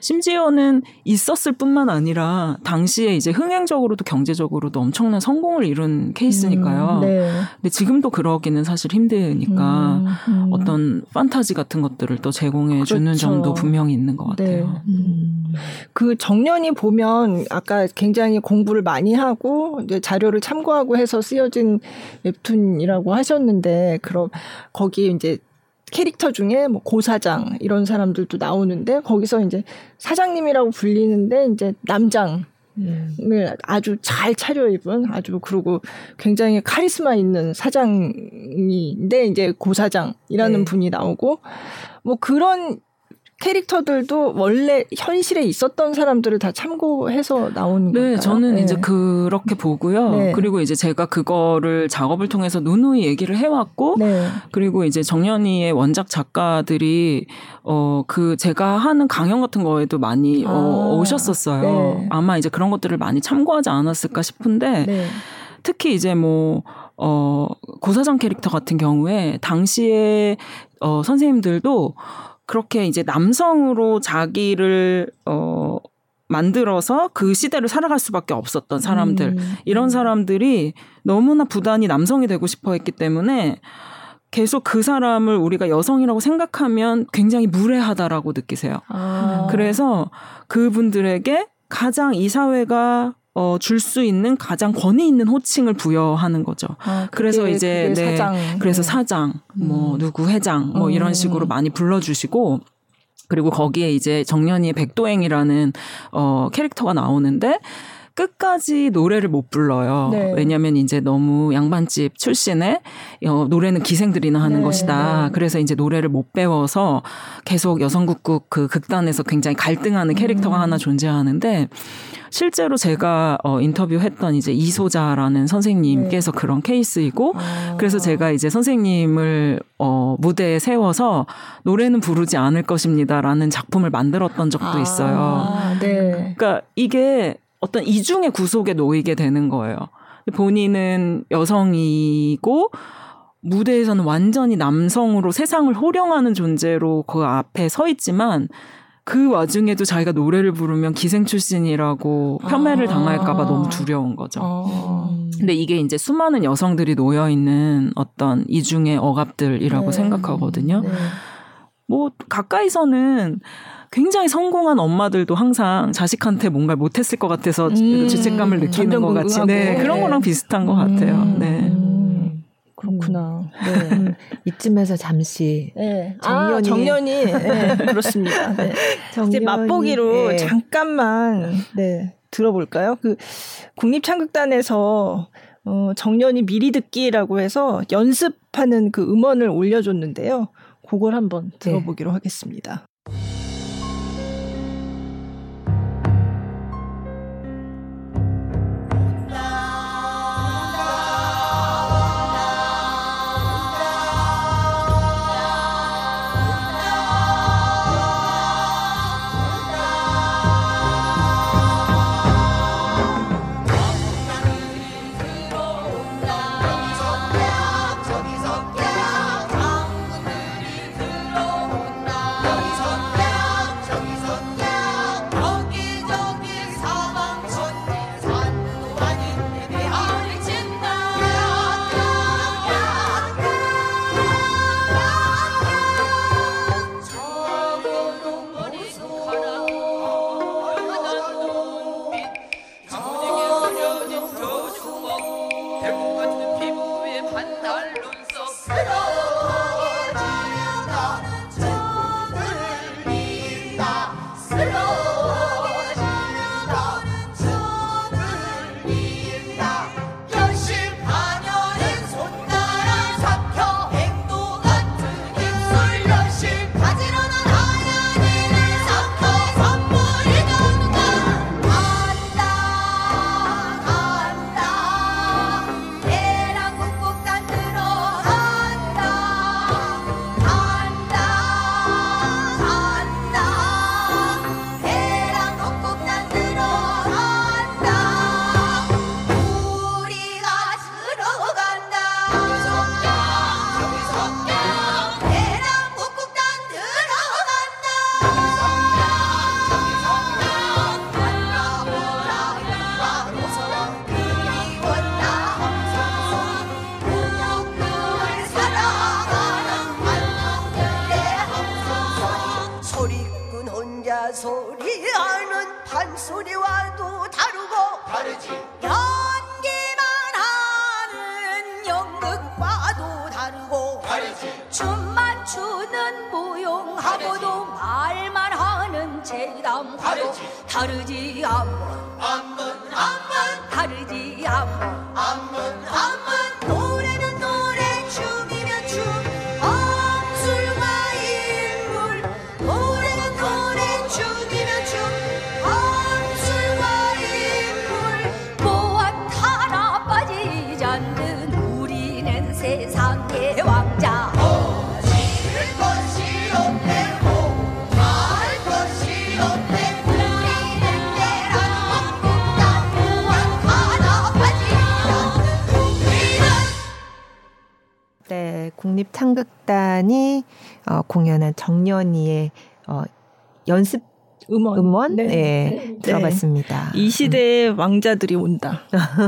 심지어는 있었을 뿐만 아니라 당시에 이제 흥행적으로도 경제적으로도 엄청난 성공을 이룬 케이스니까요. 음, 네. 근데 지금도 그러기는 사실 힘드니까 음, 음. 어떤 판타지 같은 것들을 또 제공해 그렇죠. 주는 점도 분명히 있는 것 같아요. 네. 음. 그 정년이 보면 아까 굉장히 공부를 많이 하고 이제 자료를 참고하고 해서 쓰여진 웹툰이라고 하셨는데 그럼 거기 이제 캐릭터 중에 뭐 고사장 이런 사람들도 나오는데 거기서 이제 사장님이라고 불리는데 이제 남장 을 아주 잘 차려입은 아주 그리고 굉장히 카리스마 있는 사장인데 이제 고사장이라는 네. 분이 나오고 뭐 그런 캐릭터들도 원래 현실에 있었던 사람들을 다 참고해서 나오는 네, 건가요? 저는 네. 이제 그렇게 보고요. 네. 그리고 이제 제가 그거를 작업을 통해서 누누이 얘기를 해왔고, 네. 그리고 이제 정연이의 원작 작가들이 어 그 제가 하는 강연 같은 거에도 많이 어, 아, 어, 오셨었어요. 네. 아마 이제 그런 것들을 많이 참고하지 않았을까 싶은데. 네. 특히 이제 뭐, 어, 고사장 캐릭터 같은 경우에 당시에, 어, 선생님들도 그렇게 이제 남성으로 자기를 어 만들어서 그 시대를 살아갈 수밖에 없었던 사람들 음. 이런 사람들이 너무나 부단히 남성이 되고 싶어 했기 때문에 계속 그 사람을 우리가 여성이라고 생각하면 굉장히 무례하다라고 느끼세요. 아. 그래서 그분들에게 가장 이 사회가 어, 줄 수 있는 가장 권위 있는 호칭을 부여하는 거죠. 아, 그게, 그래서 이제 네, 사장. 그래서 사장, 뭐 음. 누구 회장, 뭐 음. 이런 식으로 많이 불러주시고 그리고 거기에 이제 정년이의 백도행이라는 어 캐릭터가 나오는데 끝까지 노래를 못 불러요. 네. 왜냐하면 이제 너무 양반집 출신의 어, 노래는 기생들이나 하는 네. 것이다. 네. 그래서 이제 노래를 못 배워서 계속 여성국국 그 극단에서 굉장히 갈등하는 캐릭터가 음. 하나 존재하는데 실제로 제가 어, 인터뷰했던 이제 이소자라는 선생님께서 네. 그런 케이스이고 아. 그래서 제가 이제 선생님을 어, 무대에 세워서 노래는 부르지 않을 것입니다라는 작품을 만들었던 적도 아. 있어요. 네. 그러니까 이게 어떤 이중의 구속에 놓이게 되는 거예요. 본인은 여성이고 무대에서는 완전히 남성으로 세상을 호령하는 존재로 그 앞에 서 있지만 그 와중에도 자기가 노래를 부르면 기생 출신이라고 폄훼를 아. 당할까봐 너무 두려운 거죠. 아. 근데 이게 이제 수많은 여성들이 놓여 있는 어떤 이중의 억압들이라고 네. 생각하거든요. 네. 뭐 가까이서는 굉장히 성공한 엄마들도 항상 자식한테 뭔가 못했을 것 같아서 음. 죄책감을 느끼는 것 같이 네, 그런 거랑 비슷한 것 같아요. 음. 네. 그렇구나. 음. 네. 음, <laughs> 이쯤에서 잠시 네. 정년이 아, 정년이 <laughs> 네, 그렇습니다. 네. 정년이, 이제 맛보기로 네. 잠깐만 네, 들어볼까요? 그 국립창극단에서 어, 정년이 미리 듣기라고 해서 연습하는 그 음원을 올려줬는데요. 그걸 한번 네. 들어보기로 하겠습니다. 다르지 한번 정년이의 어, 연습 음원, 음원 네, 네. 들어봤습니다. 이 시대의 왕자들이 온다.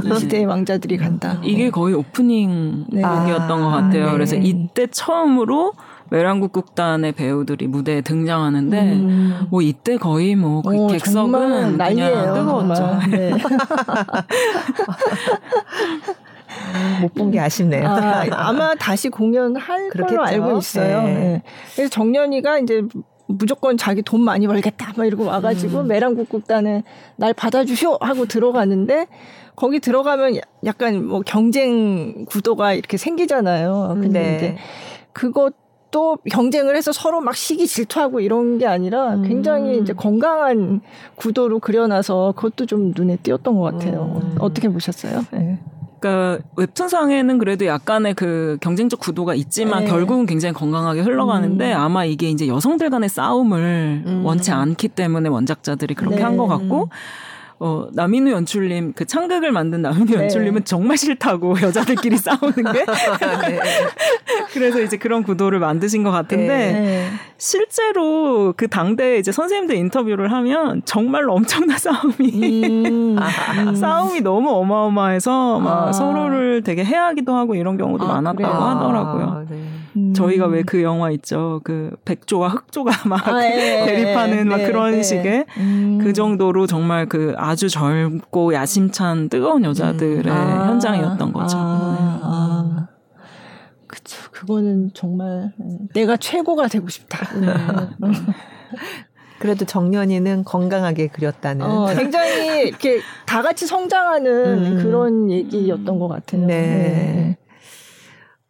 이 시대의 왕자들이 간다. 이게 거의 오프닝 네. 곡이었던 것 같아요. 네. 그래서 이때 처음으로 외란국극단의 배우들이 무대에 등장하는데 음. 뭐 이때 거의 뭐그 오, 정말 객석은 난리예요. 그냥 뜨거웠죠. 정말. <laughs> 네. <laughs> 못 본 게 아쉽네요. 아, 아마 다시 공연할 그렇겠죠. 걸로 알고 있어요. 네. 네. 그래서 정년이가 이제 무조건 자기 돈 많이 벌겠다 막 이러고 와가지고 음. 메랑국국단에 날 받아주쇼 하고 들어가는데 거기 들어가면 야- 약간 뭐 경쟁 구도가 이렇게 생기잖아요. 근데 네. 이제 그것도 경쟁을 해서 서로 막 시기 질투하고 이런 게 아니라 음. 굉장히 이제 건강한 구도로 그려놔서 그것도 좀 눈에 띄었던 것 같아요. 음. 어떻게 보셨어요? 네. 그러니까 웹툰상에는 그래도 약간의 그 경쟁적 구도가 있지만 네. 결국은 굉장히 건강하게 흘러가는데 음. 아마 이게 이제 여성들 간의 싸움을 음. 원치 않기 때문에 원작자들이 그렇게 네. 한것 같고 어, 남인우 연출님, 그 창극을 만든 남인우 네. 연출님은 정말 싫다고 <laughs> 여자들끼리 싸우는 게. <laughs> 네. 그래서 이제 그런 구도를 만드신 것 같은데, 네. 실제로 그 당대에 이제 선생님들 인터뷰를 하면 정말로 엄청난 <laughs> 싸움이. 음. 싸움이 너무 어마어마해서 막 아. 서로를 되게 해하기도 하고 이런 경우도 아, 많았다고 그래요? 하더라고요. 아, 네. 음. 저희가 왜 그 영화 있죠. 그 백조와 흑조가 <laughs> 막 아, 예, 대립하는 막 네, 그런 네. 식의 음. 그 정도로 정말 그 아주 젊고 야심찬 뜨거운 여자들의 아. 현장이었던 거죠. 아, 아. 그쵸. 그거는 정말 내가 최고가 되고 싶다. <laughs> 그래도 정년이는 건강하게 그렸다는. 어, 굉장히 이렇게 다 같이 성장하는 음. 그런 얘기였던 것 같아요. 네.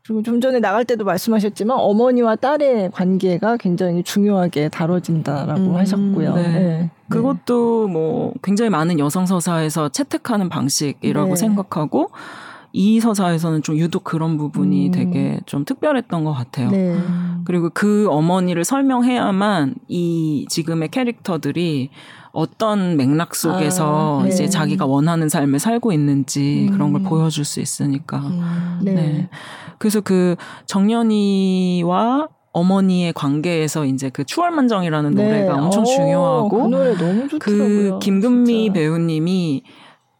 그리고 좀 전에 나갈 때도 말씀하셨지만 어머니와 딸의 관계가 굉장히 중요하게 다뤄진다라고 음, 하셨고요. 네. 그것도 뭐 굉장히 많은 여성 서사에서 채택하는 방식이라고 네. 생각하고 이 서사에서는 좀 유독 그런 부분이 음. 되게 좀 특별했던 것 같아요. 네. 그리고 그 어머니를 설명해야만 이 지금의 캐릭터들이 어떤 맥락 속에서 아, 네. 이제 자기가 원하는 삶을 살고 있는지 그런 걸 음. 보여줄 수 있으니까. 음. 네. 네. 그래서 그 정연이와 어머니의 관계에서 이제 그 추월만정이라는 네. 노래가 엄청 어, 중요하고 그 노래 너무 좋더라고요. 그 김금미 진짜. 배우님이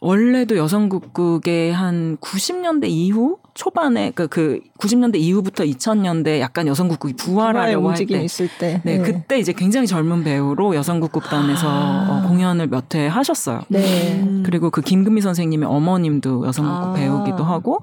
원래도 여성극극의 한 90년대 이후 초반에 그, 그 90년대 이후부터 2000년대 약간 여성극극이 부활의 부활하려고 할 때 있을 때. 네, 그때 이제 굉장히 젊은 배우로 여성극극단에서 아. 어, 공연을 몇 회 하셨어요. 네. 음. 그리고 그 김금미 선생님의 어머님도 여성극극 아. 배우기도 하고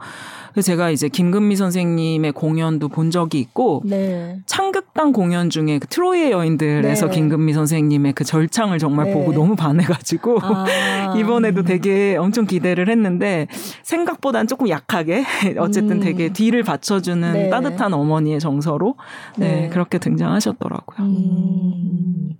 그래서 제가 이제 김금미 선생님의 공연도 본 적이 있고 네. 창극단 공연 중에 그 트로이의 여인들에서 네. 김금미 선생님의 그 절창을 정말 네. 보고 너무 반해가지고 아. <laughs> 이번에도 되게 엄청 기대를 했는데 생각보단 조금 약하게 <laughs> 어쨌든 음. 되게 뒤를 받쳐주는 네. 따뜻한 어머니의 정서로 네, 네. 그렇게 등장하셨더라고요. 음.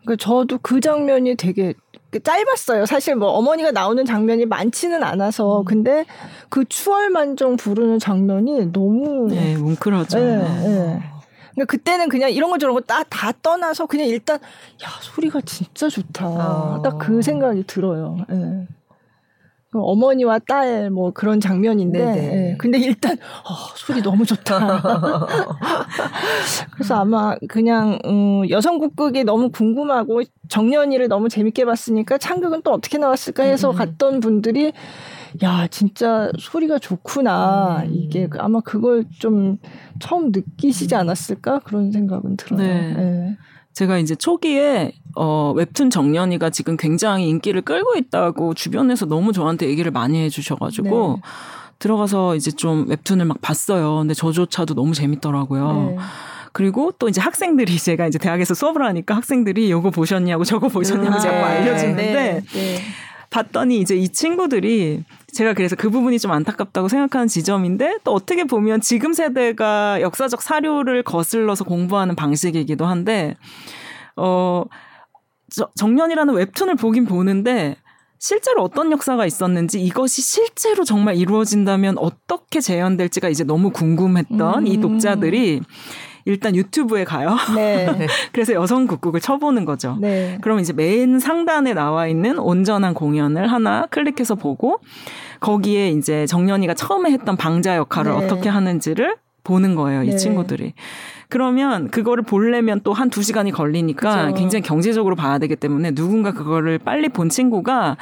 그러니까 저도 그 장면이 되게 짧았어요. 사실 뭐 어머니가 나오는 장면이 많지는 않아서 근데 그 추월만정 부르는 장면이 너무 네, 뭉클하죠. 예, 예. 그러니까 그때는 그냥 이런 거 저런 거 다 다 떠나서 그냥 일단 야 소리가 진짜 좋다. 어. 딱그 생각이 들어요. 예. 그 어머니와 딸 뭐 그런 장면인데, 네네. 예. 근데 일단 어, 소리 너무 좋다. <laughs> 그래서 아마 그냥 음, 여성 국극이 너무 궁금하고 정년이를 너무 재밌게 봤으니까 창극은 또 어떻게 나왔을까 해서 음. 갔던 분들이 야 진짜 소리가 좋구나 음. 이게 아마 그걸 좀 처음 느끼시지 않았을까 그런 생각은 들어요. 네. 예. 제가 이제 초기에 어, 웹툰 정년이가 지금 굉장히 인기를 끌고 있다고 주변에서 너무 저한테 얘기를 많이 해주셔가지고 네. 들어가서 이제 좀 웹툰을 막 봤어요. 근데 저조차도 너무 재밌더라고요. 네. 그리고 또 이제 학생들이 <laughs> 제가 이제 대학에서 수업을 하니까 학생들이 요거 보셨냐고 저거 보셨냐고 음, 자꾸 네. 알려주는데 네. 네. 봤더니 이제 이 친구들이 제가 그래서 그 부분이 좀 안타깝다고 생각하는 지점인데 또 어떻게 보면 지금 세대가 역사적 사료를 거슬러서 공부하는 방식이기도 한데 어 정년이라는 웹툰을 보긴 보는데 실제로 어떤 역사가 있었는지 이것이 실제로 정말 이루어진다면 어떻게 재현될지가 이제 너무 궁금했던 음. 이 독자들이 일단 유튜브에 가요. 네. <laughs> 그래서 여성 국국을 쳐보는 거죠. 네. 그럼 이제 맨 상단에 나와 있는 온전한 공연을 하나 클릭해서 보고 거기에 이제 정연이가 처음에 했던 방자 역할을 네. 어떻게 하는지를 보는 거예요, 이 네. 친구들이. 그러면 그거를 보려면 또 한 두 시간이 걸리니까 그쵸. 굉장히 경제적으로 봐야 되기 때문에 누군가 그거를 빨리 본 친구가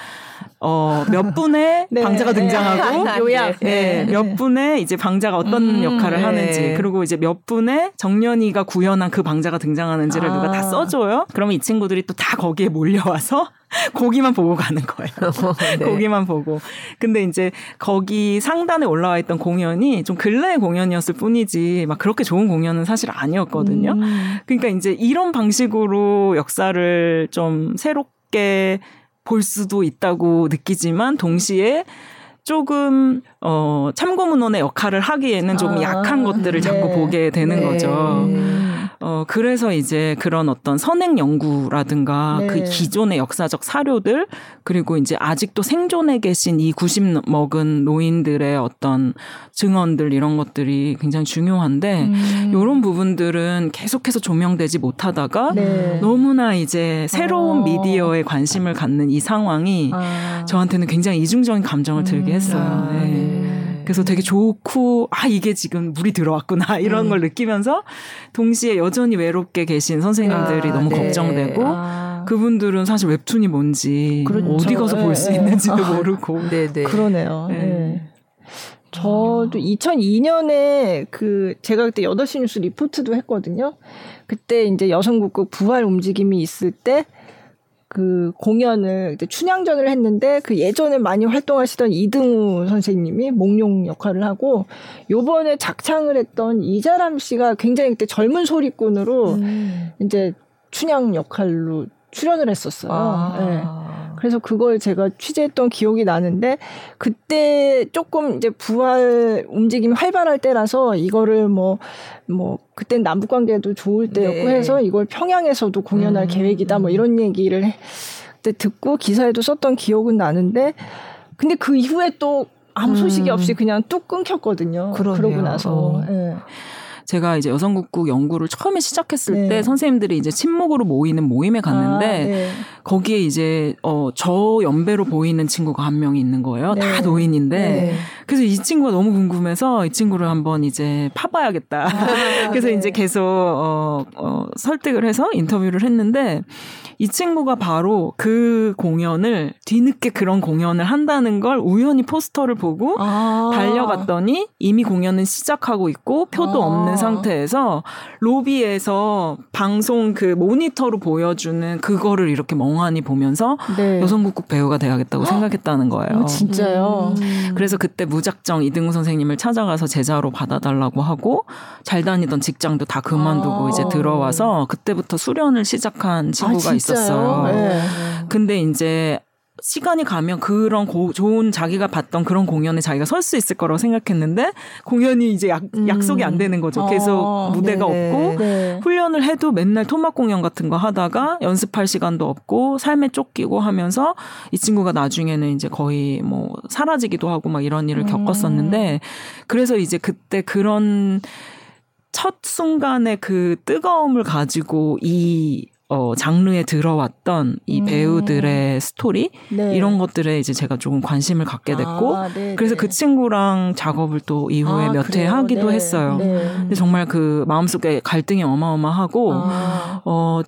어, 몇 분의 <laughs> 네. 방자가 등장하고 네. 요약 네. 네. 몇 분의 이제 방자가 어떤 음, 역할을 네. 하는지 그리고 이제 몇 분의 정년이가 구현한 그 방자가 등장하는지를 아. 누가 다 써줘요. 그러면 이 친구들이 또 다 거기에 몰려와서 <laughs> 고기만 보고 가는 거예요. <laughs> 네. <laughs> 고기만 보고. 근데 이제 거기 상단에 올라와 있던 공연이 좀 근래의 공연이었을 뿐이지 막 그렇게 좋은 공연은 사실 아니었거든요. 음. 그러니까 이제 이런 방식으로 역사를 좀 새롭게 볼 수도 있다고 느끼지만 동시에 조금 어 참고 문헌의 역할을 하기에는 좀 아, 약한 것들을 자꾸 네. 보게 되는 네. 거죠. 어, 그래서 이제 그런 어떤 선행 연구라든가 네. 그 기존의 역사적 사료들 그리고 이제 아직도 생존해 계신 이 90 먹은 노인들의 어떤 증언들 이런 것들이 굉장히 중요한데 음. 이런 부분들은 계속해서 조명되지 못하다가 네. 너무나 이제 새로운 어. 미디어에 관심을 갖는 이 상황이 아. 저한테는 굉장히 이중적인 감정을 들게 음. 했어요. 아, 네. 네. 그래서 되게 좋고 아 이게 지금 물이 들어왔구나 <laughs> 이런 음. 걸 느끼면서 동시에 여전히 외롭게 계신 선생님들이 아, 너무 네. 걱정되고 아. 그분들은 사실 웹툰이 뭔지 그렇죠. 어디 가서 네, 볼수 네. 있는지도 <laughs> 모르고 네, 네. 그러네요. 네. 네. 저도 2002년에 그 제가 그때 8시 뉴스 리포트도 했거든요. 그때 이제 여성국국 부활 움직임이 있을 때 그 공연을 춘향전을 했는데 그 예전에 많이 활동하시던 이등우 선생님이 몽룡 역할을 하고 요번에 작창을 했던 이자람 씨가 굉장히 그때 젊은 소리꾼으로 음. 이제 춘향 역할로 출연을 했었어요. 아. 네. 그래서 그걸 제가 취재했던 기억이 나는데 그때 조금 이제 부활 움직임이 활발할 때라서 이거를 뭐뭐 뭐 그땐 남북 관계도 좋을 때였고 네. 해서 이걸 평양에서도 공연할 음. 계획이다 뭐 이런 얘기를 그때 듣고 기사에도 썼던 기억은 나는데 근데 그 이후에 또 아무 소식이 음. 없이 그냥 뚝 끊겼거든요. 그러네요. 그러고 나서. 어. 네. 제가 이제 여성국국 연구를 처음에 시작했을 네. 때 선생님들이 이제 친목으로 모이는 모임에 갔는데 아, 네. 거기에 이제 어 저 연배로 보이는 친구가 한 명이 있는 거예요. 네. 다 노인인데 네. 그래서 이 친구가 너무 궁금해서 이 친구를 한번 이제 파봐야겠다. 아, <laughs> 그래서 네. 이제 계속 어, 어 설득을 해서 인터뷰를 했는데 이 친구가 바로 그 공연을 뒤늦게 그런 공연을 한다는 걸 우연히 포스터를 보고 아. 달려갔더니 이미 공연은 시작하고 있고 표도 아. 없는 상태에서 로비에서 방송 그 모니터로 보여주는 그거를 이렇게 멍하니 보면서 네. 여성국국 배우가 돼야겠다고 생각했다는 거예요. 오, 진짜요? 음. 그래서 그때 무작정 이등우 선생님을 찾아가서 제자로 받아달라고 하고 잘 다니던 직장도 다 그만두고 아. 이제 들어와서 그때부터 수련을 시작한 친구가 아, 있었어요. 네. 근데 이제 시간이 가면 그런 고, 좋은 자기가 봤던 그런 공연에 자기가 설 수 있을 거라고 생각했는데 공연이 이제 약, 음. 약속이 안 되는 거죠. 계속 아, 무대가 네네. 없고 네. 훈련을 해도 맨날 토막 공연 같은 거 하다가 연습할 시간도 없고 삶에 쫓기고 하면서 이 친구가 나중에는 이제 거의 뭐 사라지기도 하고 막 이런 일을 음. 겪었었는데 그래서 이제 그때 그런 첫 순간에 그 뜨거움을 가지고 이 어, 장르에 들어왔던 이 음. 배우들의 스토리 네. 이런 것들에 이제 제가 조금 관심을 갖게 됐고 아, 네, 그래서 네. 그 친구랑 작업을 또 이후에 아, 몇회 하기도 네. 했어요. 네. 근데 정말 그 마음속에 갈등이 어마어마하고 아. 어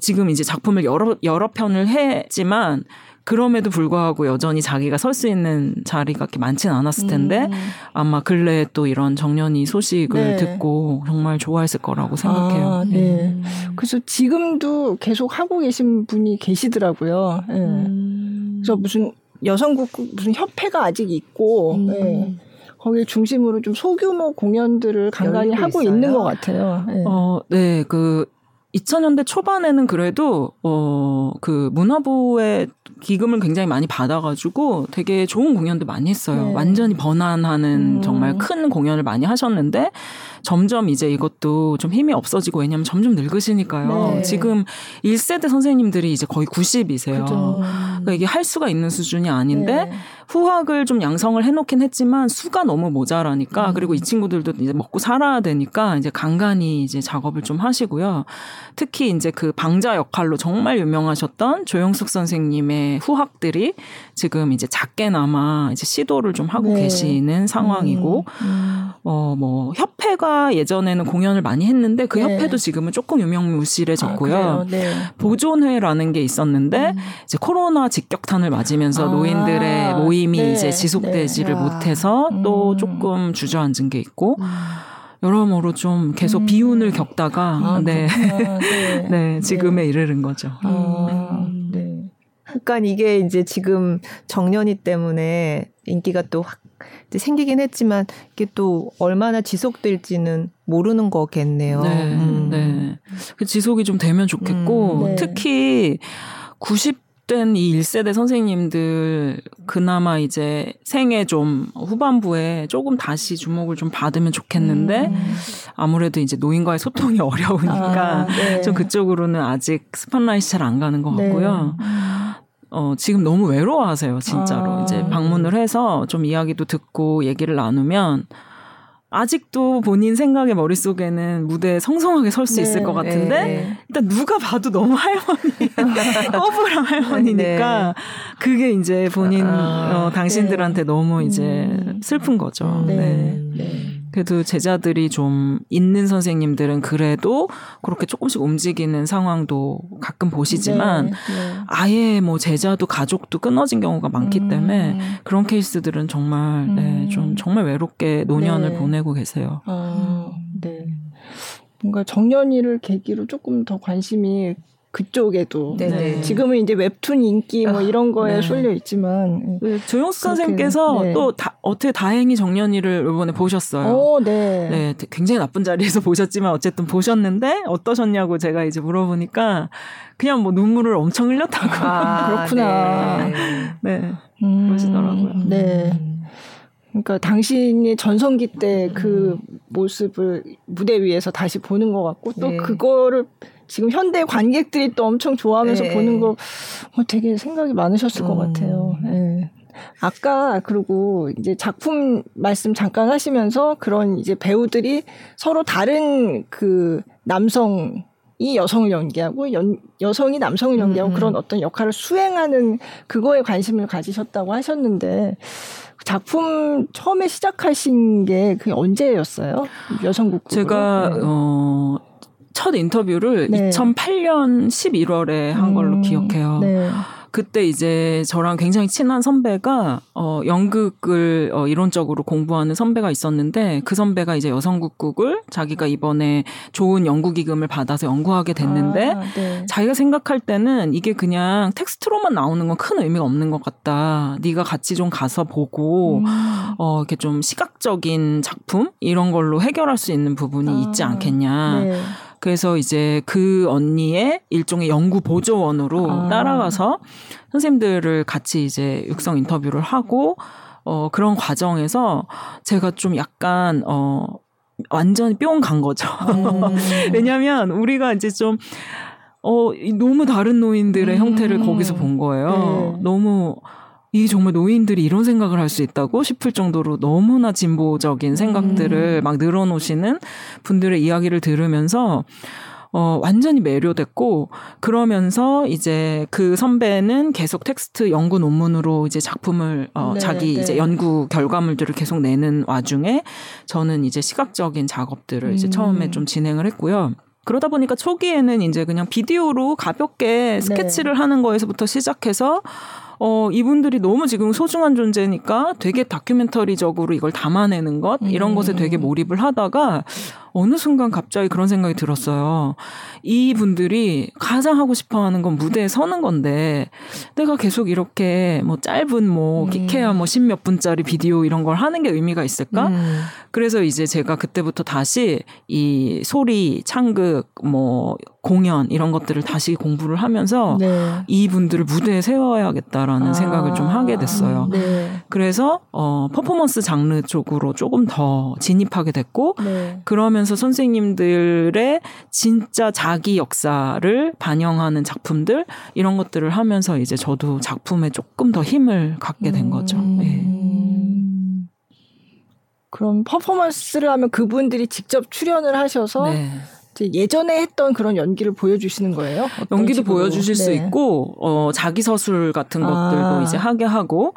지금 이제 작품을 여러 여러 편을 했지만 그럼에도 불구하고 여전히 자기가 설 수 있는 자리가 그렇게 많지는 않았을 텐데 음. 아마 근래에 또 이런 정년이 소식을 네. 듣고 정말 좋아했을 거라고 생각해요. 아, 네. 음. 그래서 지금도 계속 하고 계신 분이 계시더라고요. 네. 음. 그래서 무슨 여성국 무슨 협회가 아직 있고 음. 네. 거기 중심으로 좀 소규모 공연들을 간간히 하고 있어요? 있는 것 같아요. 네. 어, 네, 그 2000년대 초반에는 그래도 어 그 문화부의 기금을 굉장히 많이 받아가지고 되게 좋은 공연도 많이 했어요. 네. 완전히 번안하는 음. 정말 큰 공연을 많이 하셨는데 점점 이제 이것도 좀 힘이 없어지고 왜냐하면 점점 늙으시니까요. 네. 지금 1세대 선생님들이 이제 거의 90이세요. 그 러니까 이게 할 수가 있는 수준이 아닌데 네. 후학을 좀 양성을 해놓긴 했지만 수가 너무 모자라니까 음. 그리고 이 친구들도 이제 먹고 살아야 되니까 이제 간간히 이제 작업을 좀 하시고요. 특히 이제 그 방자 역할로 정말 유명하셨던 조영숙 선생님의 후학들이 지금 이제 작게나마 이제 시도를 좀 하고 네. 계시는 상황이고 음. 음. 어뭐 협회가 예전에는 공연을 많이 했는데 그 네. 협회도 지금은 조금 유명무실해졌고요. 아, 네. 보존회라는 게 있었는데 음. 이제 코로나 직격탄을 맞으면서 아. 노인들의 모임이 네. 이제 지속되지를 네. 못해서 또 음. 조금 주저앉은 게 있고 음. 여러모로 좀 계속 음. 비운을 겪다가 아, <laughs> 네. 네. 네. 지금에 이르는 거죠. 아, 그러니까 이게 이제 지금 정년이 때문에 인기가 또 확 생기긴 했지만 이게 또 얼마나 지속될지는 모르는 거겠네요. 네, 음. 네. 그 지속이 좀 되면 좋겠고 음, 네. 특히 90 된 이 1세대 선생님들 그나마 이제 생애 좀 후반부에 조금 다시 주목을 좀 받으면 좋겠는데 음. 아무래도 이제 노인과의 소통이 <laughs> 어려우니까 아, 네. 좀 그쪽으로는 아직 스팟라이트 잘 안 가는 것 같고요. 네. 어, 지금 너무 외로워하세요, 진짜로. 아. 이제 방문을 해서 좀 이야기도 듣고 얘기를 나누면 아직도 본인 생각의 머릿속에는 무대에 성성하게 설수 네, 있을 것 같은데 네. 일단 누가 봐도 너무 할머니 <laughs> 꺼부랑 할머니니까 네. 그게 이제 본인 아, 어, 당신들한테 네. 너무 이제 음. 슬픈 거죠. 네. 그래도 제자들이 좀 있는 선생님들은 그래도 그렇게 조금씩 움직이는 상황도 가끔 보시지만 네, 네. 아예 뭐 제자도 가족도 끊어진 경우가 많기 음. 때문에 그런 케이스들은 정말 네, 음. 네, 좀 정말 외롭게 노년을 네. 보내고 계세요. 아, 네. 뭔가 정년일을 계기로 조금 더 관심이 그쪽에도 네네. 네. 지금은 이제 웹툰 인기 뭐 아, 이런 거에 네. 쏠려 있지만 네, 조영수 선생님께서 네. 또 다, 어떻게 다행히 정년이를 이번에 보셨어요. 오, 네. 네, 굉장히 나쁜 자리에서 <laughs> 보셨지만 어쨌든 보셨는데 어떠셨냐고 제가 이제 물어보니까 그냥 뭐 눈물을 엄청 흘렸다고 아, <laughs> 그렇구나. 네, 네. 음, 그러시더라고요. 네. 그러니까 당신이 전성기 때그 모습을 무대 위에서 다시 보는 것 같고 또 네. 그거를 지금 현대 관객들이 또 엄청 좋아하면서 네. 보는 거 어, 되게 생각이 많으셨을 음. 것 같아요. 네. 아까 그리고 이제 작품 말씀 잠깐 하시면서 그런 이제 배우들이 서로 다른 그 남성 이 여성을 연기하고 연, 여성이 남성을 연기하고 음. 그런 어떤 역할을 수행하는 그거에 관심을 가지셨다고 하셨는데 작품 처음에 시작하신 게 그게 언제였어요? 여성국 제가 네. 어. 첫 인터뷰를 네. 2008년 11월에 한 걸로 음, 기억해요. 네. 그때 이제 저랑 굉장히 친한 선배가 어 연극을 어 이론적으로 공부하는 선배가 있었는데 그 선배가 이제 여성국국을 자기가 이번에 좋은 연구 기금을 받아서 연구하게 됐는데 아, 네. 자기가 생각할 때는 이게 그냥 텍스트로만 나오는 건 큰 의미가 없는 것 같다. 네가 같이 좀 가서 보고 음. 어 이렇게 좀 시각적인 작품 이런 걸로 해결할 수 있는 부분이 아, 있지 않겠냐. 네. 그래서 이제 그 언니의 일종의 연구 보조원으로 아. 따라가서 선생님들을 같이 이제 육성 인터뷰를 하고 어 그런 과정에서 제가 좀 약간 어 완전히 뿅 간 거죠. 음. <laughs> 왜냐하면 우리가 이제 좀 어, 너무 다른 노인들의 음. 형태를 거기서 본 거예요. 네. 너무 이 정말 노인들이 이런 생각을 할 수 있다고 싶을 정도로 너무나 진보적인 생각들을 음. 막 늘어놓으시는 분들의 이야기를 들으면서 어, 완전히 매료됐고, 그러면서 이제 그 선배는 계속 텍스트 연구 논문으로 이제 작품을, 어, 네, 자기 네. 이제 연구 결과물들을 계속 내는 와중에 저는 이제 시각적인 작업들을 음. 이제 처음에 좀 진행을 했고요. 그러다 보니까 초기에는 이제 그냥 비디오로 가볍게 네. 스케치를 네. 하는 거에서부터 시작해서 어, 이분들이 너무 지금 소중한 존재니까 되게 다큐멘터리적으로 이걸 담아내는 것, 이런 것에 되게 음. 몰입을 하다가 어느 순간 갑자기 그런 생각이 들었어요. 이 분들이 가장 하고 싶어 하는 건 무대에 서는 건데 내가 계속 이렇게 뭐 짧은 뭐 음. 기케야 뭐 십 몇 분짜리 비디오 이런 걸 하는 게 의미가 있을까? 음. 그래서 이제 제가 그때부터 다시 이 소리, 창극, 뭐 공연 이런 것들을 다시 공부를 하면서 네. 이분들을 무대에 세워야겠다라는 아. 생각을 좀 하게 됐어요. 네. 그래서 어 퍼포먼스 장르 쪽으로 조금 더 진입하게 됐고 네. 그러면 서 선생님들의 진짜 자기 역사를 반영하는 작품들 이런 것들을 하면서 이제 저도 작품에 조금 더 힘을 갖게 된 거죠. 예. 음. 그럼 퍼포먼스를 하면 그분들이 직접 출연을 하셔서 네. 예전에 했던 그런 연기를 보여주시는 거예요? 연기도 식으로? 보여주실 수 네. 있고 어 자기 서술 같은 아. 것들도 이제 하게 하고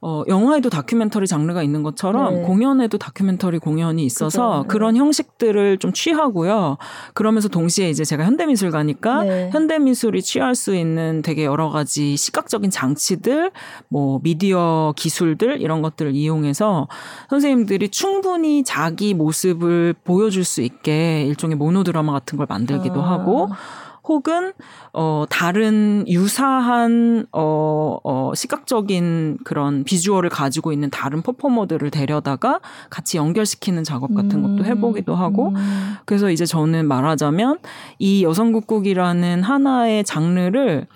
어 영화에도 다큐멘터리 장르가 있는 것처럼 네. 공연에도 다큐멘터리 공연이 있어서 그죠. 네. 그런 형식들을 좀 취하고요. 그러면서 동시에 이제 제가 현대미술가니까 네. 현대미술이 취할 수 있는 되게 여러 가지 시각적인 장치들, 뭐 미디어 기술들 이런 것들을 이용해서 선생님들이 충분히 자기 모습을 보여줄 수 있게 일종의 모노드라마 같은 걸 만들기도 아. 하고 혹은 어 다른 유사한 어, 어 시각적인 그런 비주얼을 가지고 있는 다른 퍼포머들을 데려다가 같이 연결시키는 작업 같은 것도 해보기도 하고 음. 그래서 이제 저는 말하자면 이 여성국국이라는 하나의 장르를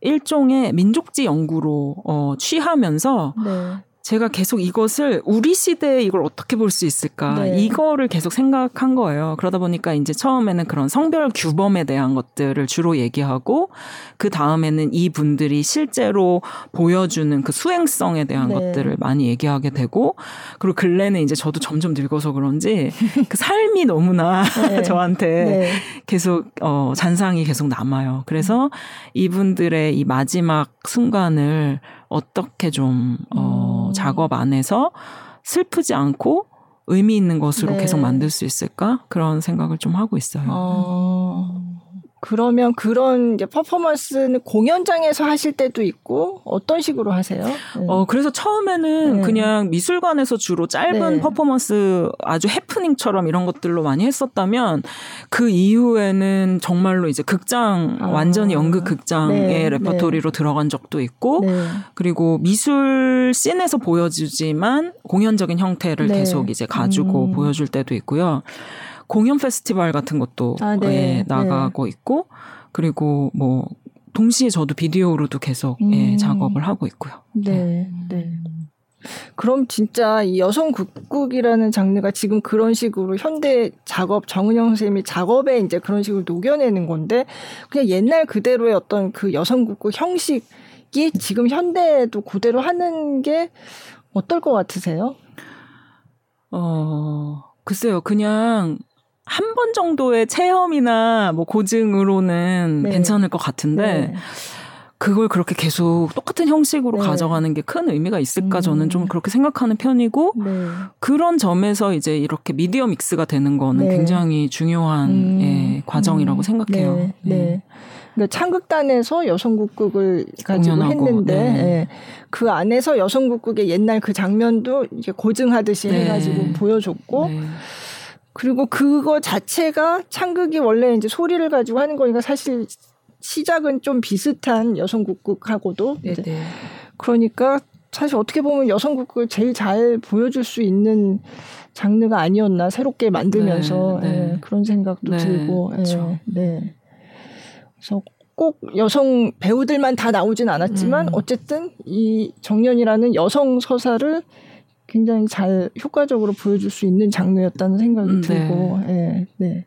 일종의 민족지 연구로 어 취하면서 네. 제가 계속 이것을 우리 시대에 이걸 어떻게 볼 수 있을까 네. 이거를 계속 생각한 거예요. 그러다 보니까 이제 처음에는 그런 성별 규범에 대한 것들을 주로 얘기하고 그 다음에는 이 분들이 실제로 보여주는 그 수행성에 대한 네. 것들을 많이 얘기하게 되고 그리고 근래는 이제 저도 점점 늙어서 그런지 그 삶이 너무나 네. <laughs> 저한테 네. 계속 어 잔상이 계속 남아요. 그래서 이분들의 이 마지막 순간을 어떻게 좀 어, 음. 작업 안에서 슬프지 않고 의미 있는 것으로 네. 계속 만들 수 있을까 그런 생각을 좀 하고 있어요. 어, 그러면 그런 이제 퍼포먼스는 공연장에서 하실 때도 있고 어떤 식으로 하세요? 네. 어, 그래서 처음에는 네. 그냥 미술관에서 주로 짧은 네. 퍼포먼스 아주 해프닝처럼 이런 것들로 많이 했었다면 그 이후에는 정말로 이제 극장, 아. 완전히 연극 극장의 네, 레퍼토리로 들어간 적도 있고 네. 그리고 미술 씬에서 보여주지만 공연적인 형태를 네. 계속 이제 가지고 음. 보여줄 때도 있고요. 공연 페스티벌 같은 것도 아, 네. 예, 나가고 있고 그리고 뭐 동시에 저도 비디오로도 계속 예, 음. 작업을 하고 있고요. 네, 네. 그럼 진짜 이 여성 국국이라는 장르가 지금 그런 식으로 현대 작업 정은영 선생님이 작업에 이제 그런 식으로 녹여내는 건데 그냥 옛날 그대로의 어떤 그 여성 국국 형식이 지금 현대에도 그대로 하는 게 어떨 것 같으세요? 어, 글쎄요. 그냥 한 번 정도의 체험이나 뭐 고증으로는 네. 괜찮을 것 같은데 네. 그걸 그렇게 계속 똑같은 형식으로 네. 가져가는 게 큰 의미가 있을까 음. 저는 좀 그렇게 생각하는 편이고 네. 그런 점에서 이제 이렇게 미디어 믹스가 되는 거는 네. 굉장히 중요한 음. 예, 과정이라고 음. 생각해요. 네. 그러니까 창극단에서 여성국극을 가지고 공연하고, 했는데 네. 예. 그 안에서 여성국극의 옛날 그 장면도 이제 고증하듯이 네. 해가지고 보여줬고 네. 그리고 그거 자체가 창극이 원래 이제 소리를 가지고 하는 거니까 사실 시작은 좀 비슷한 여성국극하고도 네, 이제 그러니까 사실 어떻게 보면 여성국극을 제일 잘 보여줄 수 있는 장르가 아니었나 새롭게 만들면서 네, 네. 예, 그런 생각도 네, 들고 그렇죠. 예, 네. 그래서 꼭 여성 배우들만 다 나오진 않았지만 음. 어쨌든 이 정년이라는 여성 서사를 굉장히 잘 효과적으로 보여줄 수 있는 장르였다는 생각이 음, 네. 들고 예, 네.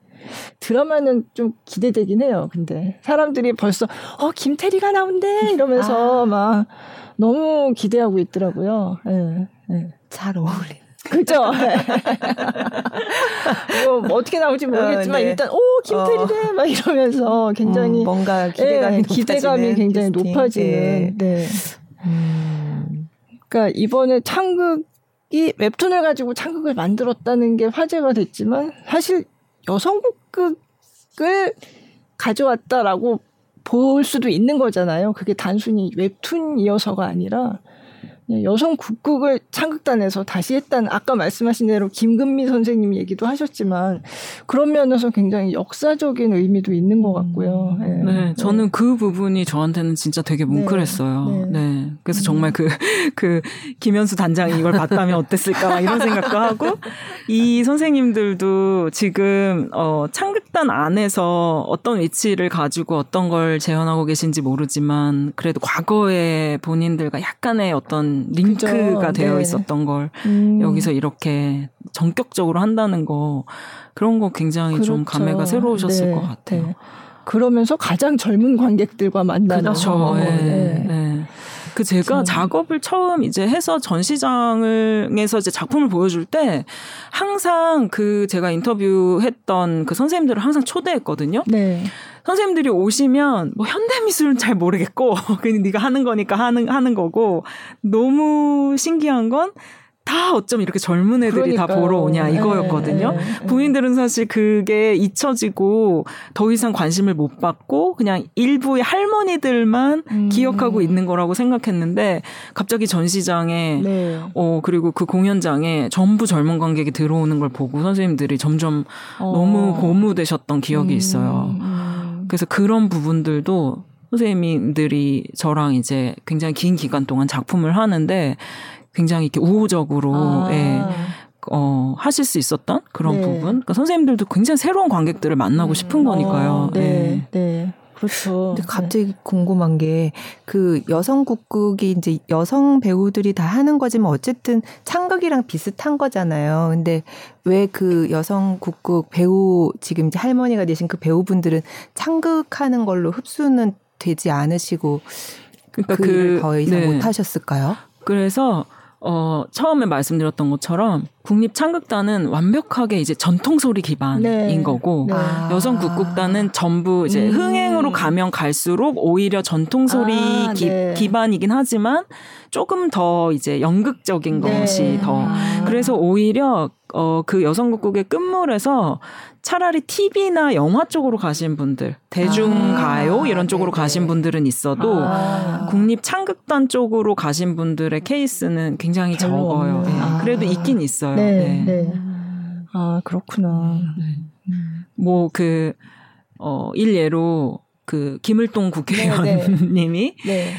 드라마는 좀 기대되긴 해요. 근데 사람들이 벌써 어 김태리가 나온대 이러면서 아. 막 너무 기대하고 있더라고요. 예, 예. 잘 어울리. 그죠? 뭐 어떻게 나올지 모르겠지만 어, 네. 일단 오 김태리래 막 이러면서 굉장히 음, 뭔가 기대감이 예, 기대감이 굉장히 캐스팅. 높아지는. 네. 네. 음. 그러니까 이번에 창극 이 웹툰을 가지고 창극을 만들었다는 게 화제가 됐지만 사실 여성극을 가져왔다라고 볼 수도 있는 거잖아요. 그게 단순히 웹툰이어서가 아니라 여성 국극을 창극단에서 다시 했다는 아까 말씀하신 대로 김금미 선생님 얘기도 하셨지만 그런 면에서 굉장히 역사적인 의미도 있는 것 같고요. 네, 네 저는 그 부분이 저한테는 진짜 되게 네. 뭉클했어요. 네, 네. 그래서 정말 그, 그, 김현수 단장이 이걸 봤다면 어땠을까 이런 생각도 하고 이 선생님들도 지금, 어, 창극단 안에서 어떤 위치를 가지고 어떤 걸 재현하고 계신지 모르지만 그래도 과거에 본인들과 약간의 어떤 링크가 그죠. 되어 네. 있었던 걸 음. 여기서 이렇게 전격적으로 한다는 거 그런 거 굉장히 그렇죠. 좀 감회가 새로우셨을 네. 것 같아요. 네. 그러면서 가장 젊은 관객들과 만나는 그렇죠. 네. 그 제가 그렇죠. 작업을 처음 이제 해서 전시장을에서 이제 작품을 보여줄 때 항상 그 제가 인터뷰했던 그 선생님들을 항상 초대했거든요. 네. 선생님들이 오시면 뭐 현대 미술은 잘 모르겠고 <laughs> 그냥 네가 하는 거니까 하는 하는 거고 너무 신기한 건 다 어쩜 이렇게 젊은 애들이 그러니까요. 다 보러 오냐 이거였거든요. 네, 네, 네. 부인들은 사실 그게 잊혀지고 더 이상 관심을 못 받고 그냥 일부의 할머니들만 음. 기억하고 있는 거라고 생각했는데 갑자기 전시장에 네. 어 그리고 그 공연장에 전부 젊은 관객이 들어오는 걸 보고 선생님들이 점점 어. 너무 고무되셨던 기억이 음. 있어요. 음. 그래서 그런 부분들도 선생님들이 저랑 이제 굉장히 긴 기간 동안 작품을 하는데 굉장히 이렇게 우호적으로 아. 예, 어, 하실 수 있었던 그런 네. 부분. 그러니까 선생님들도 굉장히 새로운 관객들을 만나고 싶은 음. 거니까요. 아, 네. 예. 네. 그렇죠. 근데 갑자기 네. 궁금한 게 그 여성 국극이 이제 여성 배우들이 다 하는 거지만 어쨌든 창극이랑 비슷한 거잖아요. 근데 왜 그 여성 국극 배우 지금 이제 할머니가 되신 그 배우분들은 창극하는 걸로 흡수는 되지 않으시고 그러니까 그, 더 이상 네. 못 하셨을까요? 그래서 어, 처음에 말씀드렸던 것처럼 국립 창극단은 완벽하게 이제 전통 소리 기반인 네. 거고 네. 여성 국극단은 전부 이제 음. 흥행으로 가면 갈수록 오히려 전통 소리 아, 기, 네. 기반이긴 하지만 조금 더 이제 연극적인 네. 것이 더 아. 그래서 오히려 어, 그 여성국극의 끝물에서 차라리 TV나 영화 쪽으로 가신 분들, 대중가요 아, 이런 쪽으로 네네. 가신 분들은 있어도 아. 국립 창극단 쪽으로 가신 분들의 케이스는 굉장히 적어요. 네. 아. 그래도 있긴 있어요. 네. 네. 네. 아 그렇구나. 네. 뭐그 어, 일예로 그 김을동 국회의원님이 네.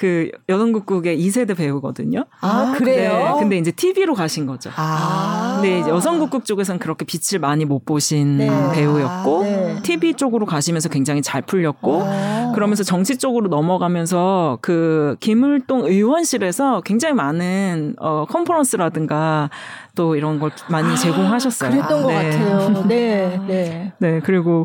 그 여성국국의 2세대 배우거든요. 아, 그래요? 네, 근데 이제 TV로 가신 거죠. 아. 근데 이제 여성국국 쪽에서는 그렇게 빛을 많이 못 보신 네. 배우였고, 네. TV 쪽으로 가시면서 굉장히 잘 풀렸고, 아. 그러면서 정치 쪽으로 넘어가면서 그 김을동 의원실에서 굉장히 많은 어, 컨퍼런스라든가 또 이런 걸 많이 아, 제공하셨어요. 그랬던 것 네. 같아요. 네. 네. <laughs> 네. 그리고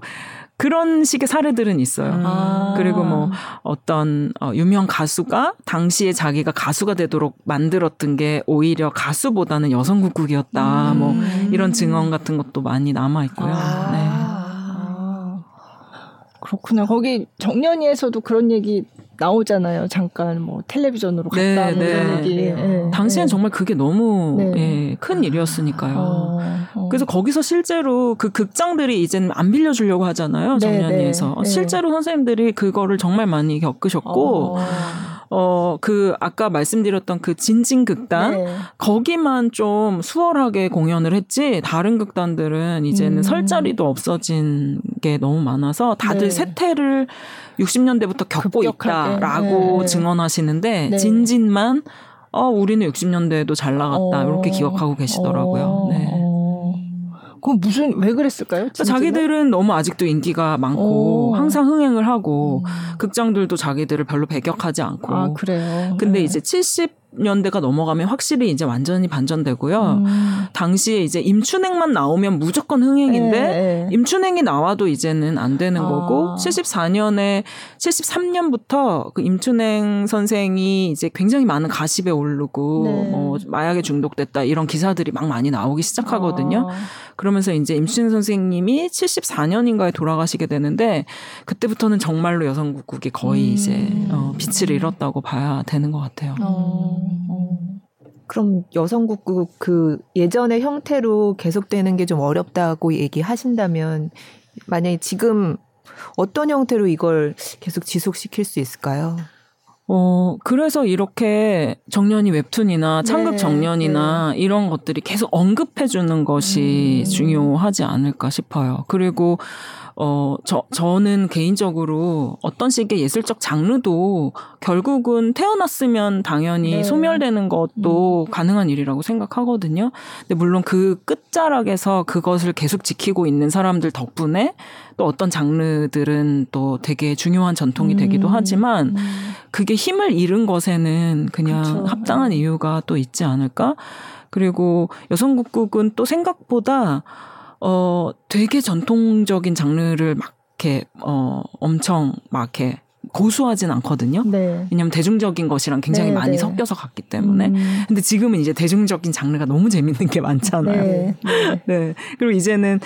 그런 식의 사례들은 있어요. 아. 그리고 뭐 어떤 어, 유명 가수가 당시에 자기가 가수가 되도록 만들었던 게 오히려 가수보다는 여성 국국이었다. 음. 뭐 이런 증언 같은 것도 많이 남아 있고요. 아. 네. 그렇구나. 거기 정년이에서도 그런 얘기 나오잖아요. 잠깐 뭐 텔레비전으로 갔다 네, 뭐 네. 얘기. 네. 네. 당시엔 네. 정말 그게 너무 네. 예, 큰 일이었으니까요. 어, 어. 그래서 거기서 실제로 그 극장들이 이제는 안 빌려주려고 하잖아요. 정년이에서 실제로 선생님들이 그거를 정말 많이 겪으셨고. 어. 어, 그, 아까 말씀드렸던 그 진진 극단, 네. 거기만 좀 수월하게 공연을 했지, 다른 극단들은 이제는 음. 설 자리도 없어진 게 너무 많아서 다들 네. 세태를 60년대부터 겪고 급격하게. 있다라고 네. 증언하시는데, 네. 진진만, 어, 우리는 60년대에도 잘 나갔다, 어. 이렇게 기억하고 계시더라고요. 어. 네. 그 무슨 왜 그랬을까요? 진짜로? 자기들은 너무 아직도 인기가 많고 오. 항상 흥행을 하고 음. 극장들도 자기들을 별로 배격하지 않고. 아 그래요. 근데 네. 이제 70 년대가 넘어가면 확실히 이제 완전히 반전되고요. 음. 당시에 이제 임춘행만 나오면 무조건 흥행인데 네, 네. 임춘행이 나와도 이제는 안 되는 아. 거고 74년에 73년부터 그 임춘행 선생이 이제 굉장히 많은 가십에 오르고 네. 뭐 마약에 중독됐다 이런 기사들이 막 많이 나오기 시작하거든요. 아. 그러면서 이제 임춘행 선생님이 74년인가에 돌아가시게 되는데 그때부터는 정말로 여성국국이 거의 음. 이제 어, 빛을 잃었다고 봐야 되는 것 같아요. 어. 그럼 여성국그 그 예전의 형태로 계속되는 게 좀 어렵다고 얘기하신다면 만약에 지금 어떤 형태로 이걸 계속 지속시킬 수 있을까요? 어, 그래서 이렇게 정년이 웹툰이나 창극 네, 정년이나 네. 이런 것들이 계속 언급해주는 것이 음. 중요하지 않을까 싶어요. 그리고 어, 저, 저는 개인적으로 어떤 식의 예술적 장르도 결국은 태어났으면 당연히 네. 소멸되는 것도 음. 가능한 일이라고 생각하거든요. 근데 물론 그 끝자락에서 그것을 계속 지키고 있는 사람들 덕분에 또 어떤 장르들은 또 되게 중요한 전통이 음. 되기도 하지만 음. 그게 힘을 잃은 것에는 그냥 그쵸. 합당한 이유가 또 있지 않을까? 그리고 여성국국은 또 생각보다 어, 되게 전통적인 장르를 막 이렇게, 어, 엄청 막 이렇게 고수하진 않거든요. 네. 왜냐하면 대중적인 것이랑 굉장히 네, 많이 네. 섞여서 갔기 때문에. 음. 근데 지금은 이제 대중적인 장르가 너무 재밌는 게 많잖아요. 네. 네. <laughs> 네. 그리고 이제는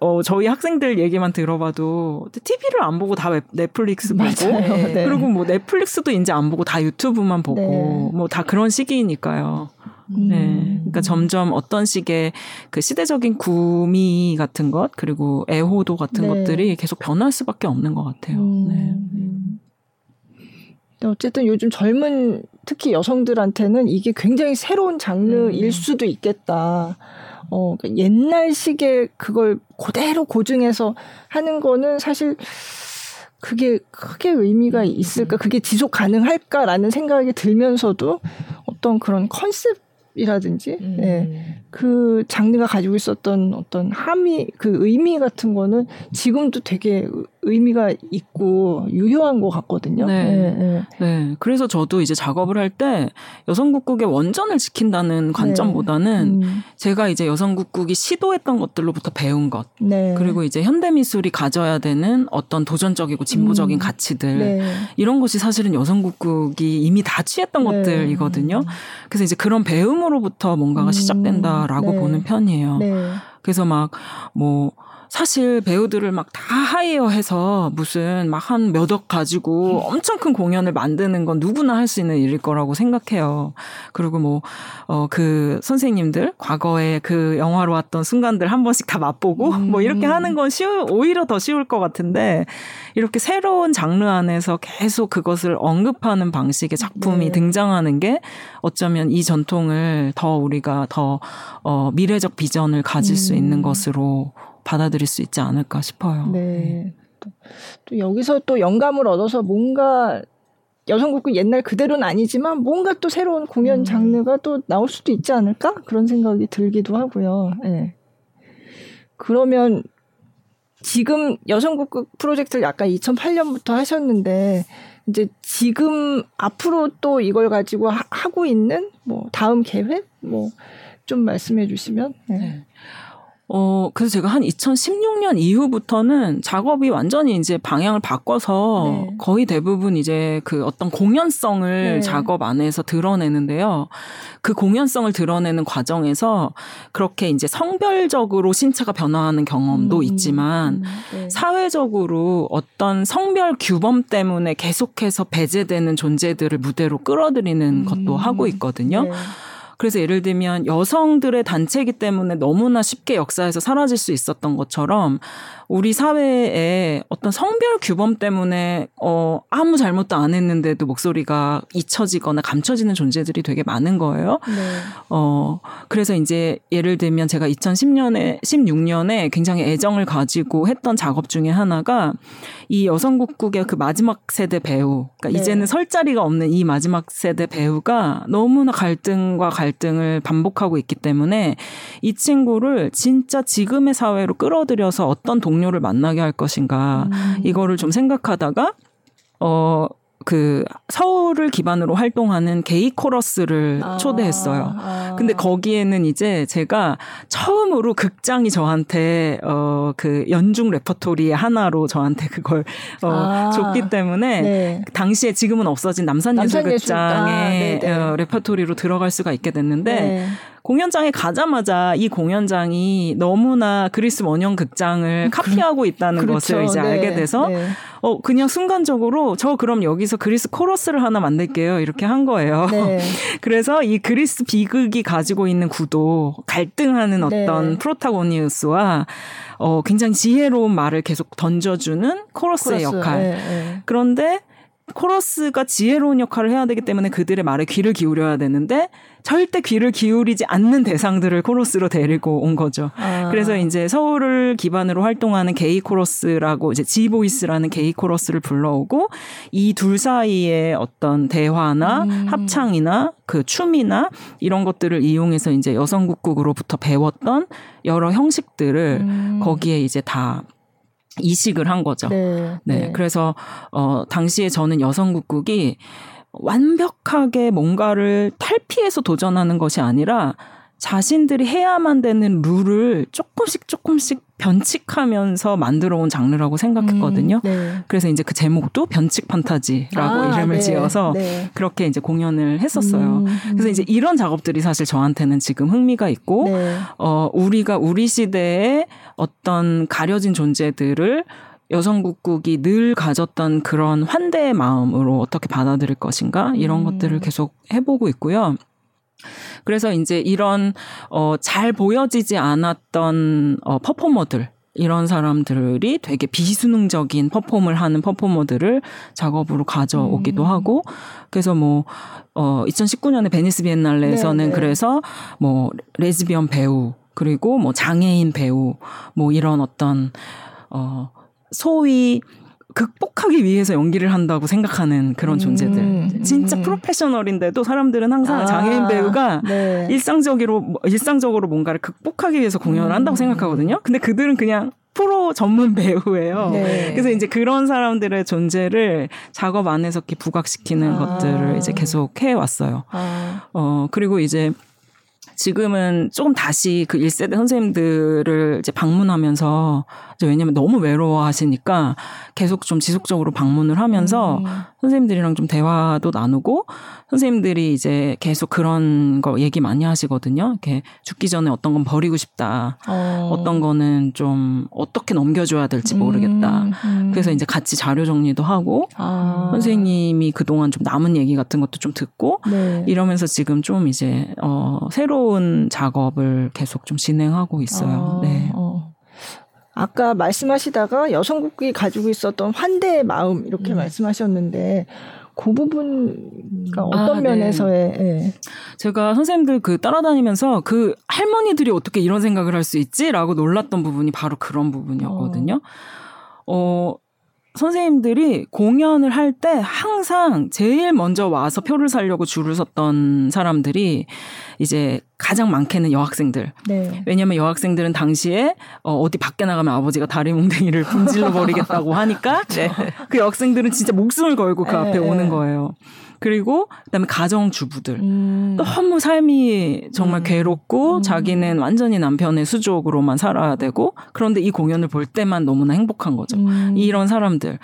어 저희 학생들 얘기만 들어봐도 TV를 안 보고 다 넷플릭스 보고 네. 그리고 뭐 넷플릭스도 이제 안 보고 다 유튜브만 보고 네. 뭐다 그런 시기니까요. 네. 그러니까 점점 어떤 식의 그 시대적인 구미 같은 것 그리고 애호도 같은 네. 것들이 계속 변할 수밖에 없는 것 같아요. 음. 네. 어쨌든 요즘 젊은 특히 여성들한테는 이게 굉장히 새로운 장르일 음. 수도 있겠다. 어, 그러니까 옛날식의 그걸 그대로 고증해서 하는 거는 사실 그게 크게 의미가 있을까? 그게 지속 가능할까라는 생각이 들면서도 어떤 그런 컨셉 이라든지 음. 예. 그 장르가 가지고 있었던 어떤 함의 그 의미 같은 거는 지금도 되게 의미가 있고 유효한 것 같거든요. 네. 네, 네. 네. 그래서 저도 이제 작업을 할 때 여성국국의 원전을 지킨다는 관점보다는 네. 음. 제가 이제 여성국국이 시도했던 것들로부터 배운 것, 네. 그리고 이제 현대미술이 가져야 되는 어떤 도전적이고 진보적인 음. 가치들 네. 이런 것이 사실은 여성국국이 이미 다 취했던 네. 것들이거든요. 그래서 이제 그런 배움으로부터 뭔가가 음. 시작된다 라고 보는 편이에요. 그래서 막 뭐 사실 배우들을 막 다 하이어해서 무슨 막 한 몇 억 가지고 엄청 큰 공연을 만드는 건 누구나 할 수 있는 일일 거라고 생각해요. 그리고 뭐, 어, 그 선생님들, 과거에 그 영화로 왔던 순간들 한 번씩 다 맛보고 음. <laughs> 뭐 이렇게 하는 건 쉬우, 오히려 더 쉬울 것 같은데 이렇게 새로운 장르 안에서 계속 그것을 언급하는 방식의 작품이 네. 등장하는 게 어쩌면 이 전통을 더 우리가 더, 어, 미래적 비전을 가질 음. 수 있는 것으로 받아들일 수 있지 않을까 싶어요. 네. 네. 또, 또 여기서 또 영감을 얻어서 뭔가 여성국구 옛날 그대로는 아니지만 뭔가 또 새로운 공연 음. 장르가 또 나올 수도 있지 않을까 그런 생각이 들기도 하고요. 네. 그러면 지금 여성국극 프로젝트를 약간 2008년부터 하셨는데 이제 지금 앞으로 또 이걸 가지고 하, 고 있는 뭐 다음 계획 뭐 좀 말씀해 주시면. 네. 네. 어, 그래서 제가 한 2016년 이후부터는 작업이 완전히 이제 방향을 바꿔서 네. 거의 대부분 이제 그 어떤 공연성을 네. 작업 안에서 드러내는데요. 그 공연성을 드러내는 과정에서 그렇게 이제 성별적으로 신체가 변화하는 경험도 음, 있지만 음, 네. 사회적으로 어떤 성별 규범 때문에 계속해서 배제되는 존재들을 무대로 끌어들이는 음, 것도 하고 있거든요. 네. 그래서 예를 들면 여성들의 단체이기 때문에 너무나 쉽게 역사에서 사라질 수 있었던 것처럼 우리 사회에 어떤 성별 규범 때문에 어 아무 잘못도 안 했는데도 목소리가 잊혀지거나 감춰지는 존재들이 되게 많은 거예요. 네. 어 그래서 이제 예를 들면 제가 2010년에 16년에 굉장히 애정을 가지고 했던 작업 중에 하나가 이 여성국국의 그 마지막 세대 배우, 그러니까 네. 이제는 설 자리가 없는 이 마지막 세대 배우가 너무나 갈등과 갈 등을 반복하고 있기 때문에 이 친구를 진짜 지금의 사회로 끌어들여서 어떤 동 동료를 만나게 할 것인가 음. 이거를 좀 생각하다가 어. 그 서울을 기반으로 활동하는 게이 코러스를 아, 초대했어요. 아. 근데 거기에는 이제 제가 처음으로 극장이 저한테 어 그 연중 레퍼토리 하나로 저한테 그걸 어 아, 줬기 때문에 네. 당시에 지금은 없어진 남산예술극장의 남산 어, 레퍼토리로 들어갈 수가 있게 됐는데 네. 공연장에 가자마자 이 공연장이 너무나 그리스 원형 극장을 카피하고 있다는 그렇죠. 것을 이제 네. 알게 돼서 네. 어 그냥 순간적으로 저 그럼 여기서 그리스 코러스를 하나 만들게요 이렇게 한 거예요. 네. <laughs> 그래서 이 그리스 비극이 가지고 있는 구도 갈등하는 네. 어떤 protagonist와 어 굉장히 지혜로운 말을 계속 던져주는 코러스의 코러스. 역할. 네, 네. 그런데 코러스가 지혜로운 역할을 해야 되기 때문에 그들의 말에 귀를 기울여야 되는데 절대 귀를 기울이지 않는 대상들을 코러스로 데리고 온 거죠. 아. 그래서 이제 서울을 기반으로 활동하는 게이 코러스라고 이제 지보이스라는 게이 코러스를 불러오고 이 둘 사이의 어떤 대화나 음. 합창이나 그 춤이나 이런 것들을 이용해서 이제 여성국국으로부터 배웠던 여러 형식들을 음. 거기에 이제 다 이식을 한 거죠. 네. 네. 그래서 어 당시에 저는 여성국국이 완벽하게 뭔가를 탈피해서 도전하는 것이 아니라 자신들이 해야만 되는 룰을 조금씩 조금씩 변칙하면서 만들어 온 장르라고 생각했거든요. 음, 네. 그래서 이제 그 제목도 변칙 판타지라고 아, 이름을 네, 지어서 네. 그렇게 이제 공연을 했었어요. 음, 음. 그래서 이제 이런 작업들이 사실 저한테는 지금 흥미가 있고 네. 어, 우리가 우리 시대의 어떤 가려진 존재들을 여성국극이 늘 가졌던 그런 환대의 마음으로 어떻게 받아들일 것인가 이런 음. 것들을 계속 해보고 있고요. 그래서 이제 이런 어, 잘 보여지지 않았던 어, 퍼포머들 이런 사람들이 되게 비순응적인 perform을 하는 퍼포머들을 작업으로 가져오기도 음. 하고 그래서 뭐 어, 2019년에 베니스 비엔날레에서는 네, 네. 그래서 뭐 레즈비언 배우 그리고 뭐 장애인 배우 뭐 이런 어떤 어 소위 극복하기 위해서 연기를 한다고 생각하는 그런 존재들. 음, 진짜 음. 프로페셔널인데도 사람들은 항상 아, 장애인 배우가 네. 일상적으로 일상적으로 뭔가를 극복하기 위해서 공연을 음. 한다고 생각하거든요. 근데 그들은 그냥 프로 전문 <laughs> 배우예요. 네. 그래서 이제 그런 사람들의 존재를 작업 안에서 이렇게 부각시키는 아. 것들을 이제 계속 해 왔어요. 아, 어, 그리고 이제 지금은 조금 다시 그 1세대 선생님들을 이제 방문하면서 이제 왜냐면 너무 외로워하시니까 계속 좀 지속적으로 방문을 하면서 음. 선생님들이랑 좀 대화도 나누고 선생님들이 이제 계속 그런 거 얘기 많이 하시거든요. 이렇게 죽기 전에 어떤 건 버리고 싶다. 어. 어떤 거는 좀 어떻게 넘겨줘야 될지 모르겠다. 음, 음. 그래서 이제 같이 자료 정리도 하고 아. 선생님이 그동안 좀 남은 얘기 같은 것도 좀 듣고 네. 이러면서 지금 좀 이제 어 새로운 작업을 계속 좀 진행하고 있어요. 아, 네. 어. 아까 말씀하시다가 여성국이 가지고 있었던 환대의 마음 이렇게 음. 말씀하셨는데 그 부분가 어떤 아, 네. 면에서의 예. 제가 선생님들 그 따라다니면서 그 할머니들이 어떻게 이런 생각을 할 수 있지라고 놀랐던 부분이 바로 그런 부분이었거든요. 어, 선생님들이 공연을 할 때 항상 제일 먼저 와서 표를 사려고 줄을 섰던 사람들이 이제 가장 많게는 여학생들. 네. 왜냐면 여학생들은 당시에 어, 어디 밖에 나가면 아버지가 다리 뭉댕이를 <laughs> 분질러 버리겠다고 하니까 그 여학생들은 진짜 목숨을 걸고 그 네, 앞에 네. 오는 거예요. 그리고 그다음에 가정주부들. 음. 너무 삶이 정말 음. 괴롭고 음. 자기는 완전히 남편의 수족으로만 살아야 되고 그런데 이 공연을 볼 때만 너무나 행복한 거죠. 음. 이런 사람들.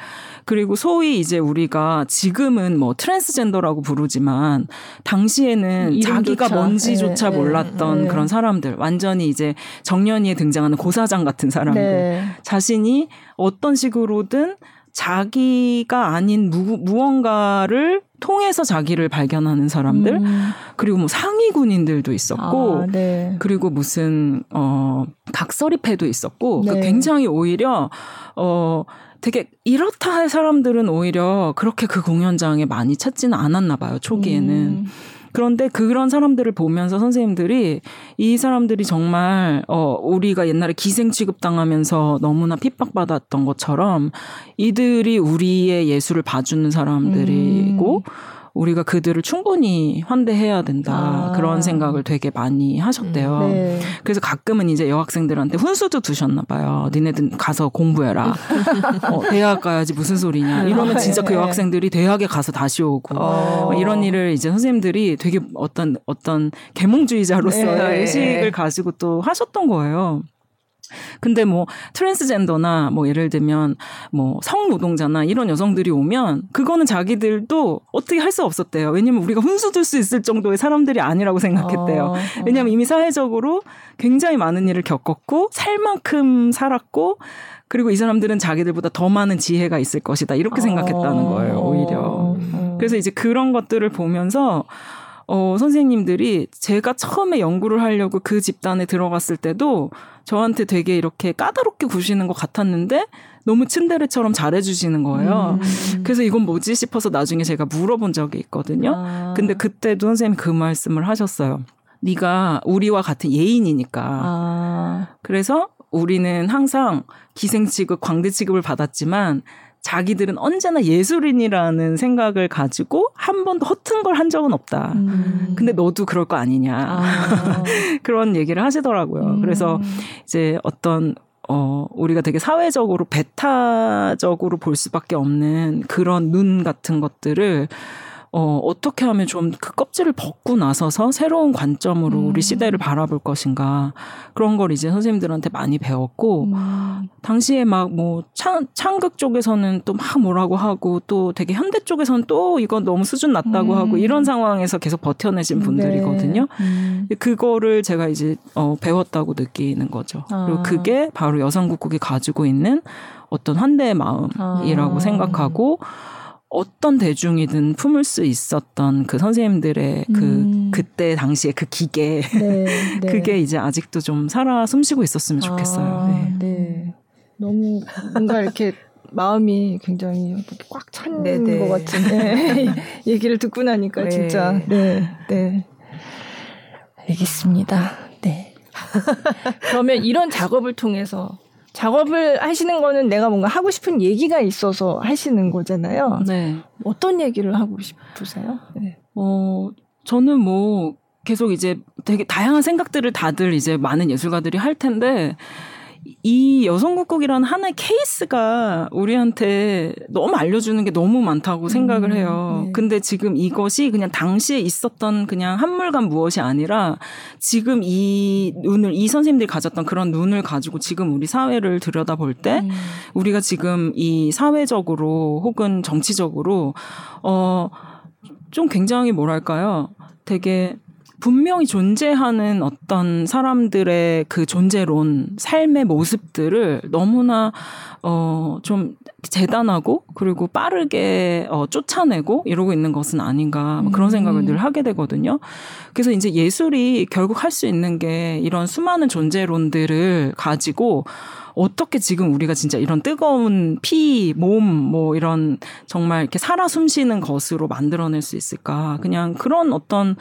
그리고 소위 이제 우리가 지금은 뭐 트랜스젠더라고 부르지만 당시에는 자기가 뭔지조차 네, 몰랐던 네. 그런 사람들. 완전히 이제 정년이에 등장하는 고사장 같은 사람들. 네. 자신이 어떤 식으로든 자기가 아닌 무, 무언가를 통해서 자기를 발견하는 사람들 음. 그리고 뭐 상위 군인들도 있었고 아, 네. 그리고 무슨 어 각설이패도 있었고 네. 그 굉장히 오히려 어 되게 이렇다 할 사람들은 오히려 그렇게 그 공연장에 많이 찾지는 않았나 봐요 초기에는 음. 그런데 그런 사람들을 보면서 선생님들이 이 사람들이 정말 어 우리가 옛날에 기생 취급 당하면서 너무나 핍박받았던 것처럼 이들이 우리의 예술을 봐주는 사람들이고 음. 우리가 그들을 충분히 환대해야 된다 아. 그런 생각을 되게 많이 하셨대요. 네. 그래서 가끔은 이제 여학생들한테 훈수도 두셨나 봐요. 니네들 가서 공부해라. 어, 대학 가야지 무슨 소리냐. 이러면 진짜 그 예. 여학생들이 대학에 가서 다시 오고 어. 어, 이런 일을 이제 선생님들이 되게 어떤 어떤 계몽주의자로서의 네. 의식을 가지고 또 하셨던 거예요. 근데 뭐 트랜스젠더나 뭐 예를 들면 뭐 성노동자나 이런 여성들이 오면 그거는 자기들도 어떻게 할 수 없었대요. 왜냐면 우리가 훈수 둘수 있을 정도의 사람들이 아니라고 생각했대요. 어, 어. 왜냐면 이미 사회적으로 굉장히 많은 일을 겪었고 살 만큼 살았고 그리고 이 사람들은 자기들보다 더 많은 지혜가 있을 것이다. 이렇게 생각했다는 어. 거예요, 오히려. 어. 그래서 이제 그런 것들을 보면서 어, 선생님들이 제가 처음에 연구를 하려고 그 집단에 들어갔을 때도 저한테 되게 이렇게 까다롭게 구시는 것 같았는데 너무 츤데레처럼 잘해주시는 거예요. 음. 그래서 이건 뭐지 싶어서 나중에 제가 물어본 적이 있거든요. 아. 근데 그때도 선생님이 그 말씀을 하셨어요. 네가 우리와 같은 예인이니까. 아. 그래서 우리는 항상 기생 취급, 광대 취급을 받았지만 자기들은 언제나 예술인이라는 생각을 가지고 한 번도 허튼 걸 한 적은 없다. 음. 근데 너도 그럴 거 아니냐. 아. <laughs> 그런 얘기를 하시더라고요. 음. 그래서 이제 어떤 어, 우리가 되게 사회적으로 배타적으로 볼 수밖에 없는 그런 눈 같은 것들을 어, 어떻게 하면 좀 그 껍질을 벗고 나서서 새로운 관점으로 음. 우리 시대를 바라볼 것인가. 그런 걸 이제 선생님들한테 많이 배웠고, 음. 당시에 막 뭐 창극 쪽에서는 또 막 뭐라고 하고, 또 되게 현대 쪽에서는 또 이건 너무 수준 낮다고 음. 하고, 이런 상황에서 계속 버텨내신 분들이거든요. 네. 음. 그거를 제가 이제 어, 배웠다고 느끼는 거죠. 아. 그리고 그게 바로 여성국국이 가지고 있는 어떤 환대의 마음이라고 아. 생각하고, 어떤 대중이든 품을 수 있었던 그 선생님들의 그 음. 그때 당시에 그 기계 네, <laughs> 네. 그게 이제 아직도 좀 살아 숨쉬고 있었으면 좋겠어요. 아, 네. 네. 너무 뭔가 이렇게 마음이 굉장히 꽉 찬 것 같은 네. <laughs> 얘기를 듣고 나니까 네. 진짜 네, 네. 알겠습니다. 네. <laughs> 그러면 이런 작업을 통해서 작업을 하시는 거는 내가 뭔가 하고 싶은 얘기가 있어서 하시는 거잖아요. 네. 어떤 얘기를 하고 싶으세요? 네. 어, 저는 뭐 계속 이제 되게 다양한 생각들을 다들 이제 많은 예술가들이 할 텐데 이 여성국국이라는 하나의 케이스가 우리한테 너무 알려주는 게 너무 많다고 생각을 음, 해요. 네. 근데 지금 이것이 그냥 당시에 있었던 그냥 한물간 무엇이 아니라 지금 이 눈을, 이 선생님들이 가졌던 그런 눈을 가지고 지금 우리 사회를 들여다볼 때 음. 우리가 지금 이 사회적으로 혹은 정치적으로, 어, 좀 굉장히 뭐랄까요. 되게 분명히 존재하는 어떤 사람들의 그 존재론, 삶의 모습들을 너무나 어 좀 재단하고 그리고 빠르게 어 쫓아내고 이러고 있는 것은 아닌가 뭐 그런 생각을 음. 늘 하게 되거든요. 그래서 이제 예술이 결국 할 수 있는 게 이런 수많은 존재론들을 가지고 어떻게 지금 우리가 진짜 이런 뜨거운 피, 몸, 뭐 이런 정말 이렇게 살아 숨쉬는 것으로 만들어낼 수 있을까. 그냥 그런 어떤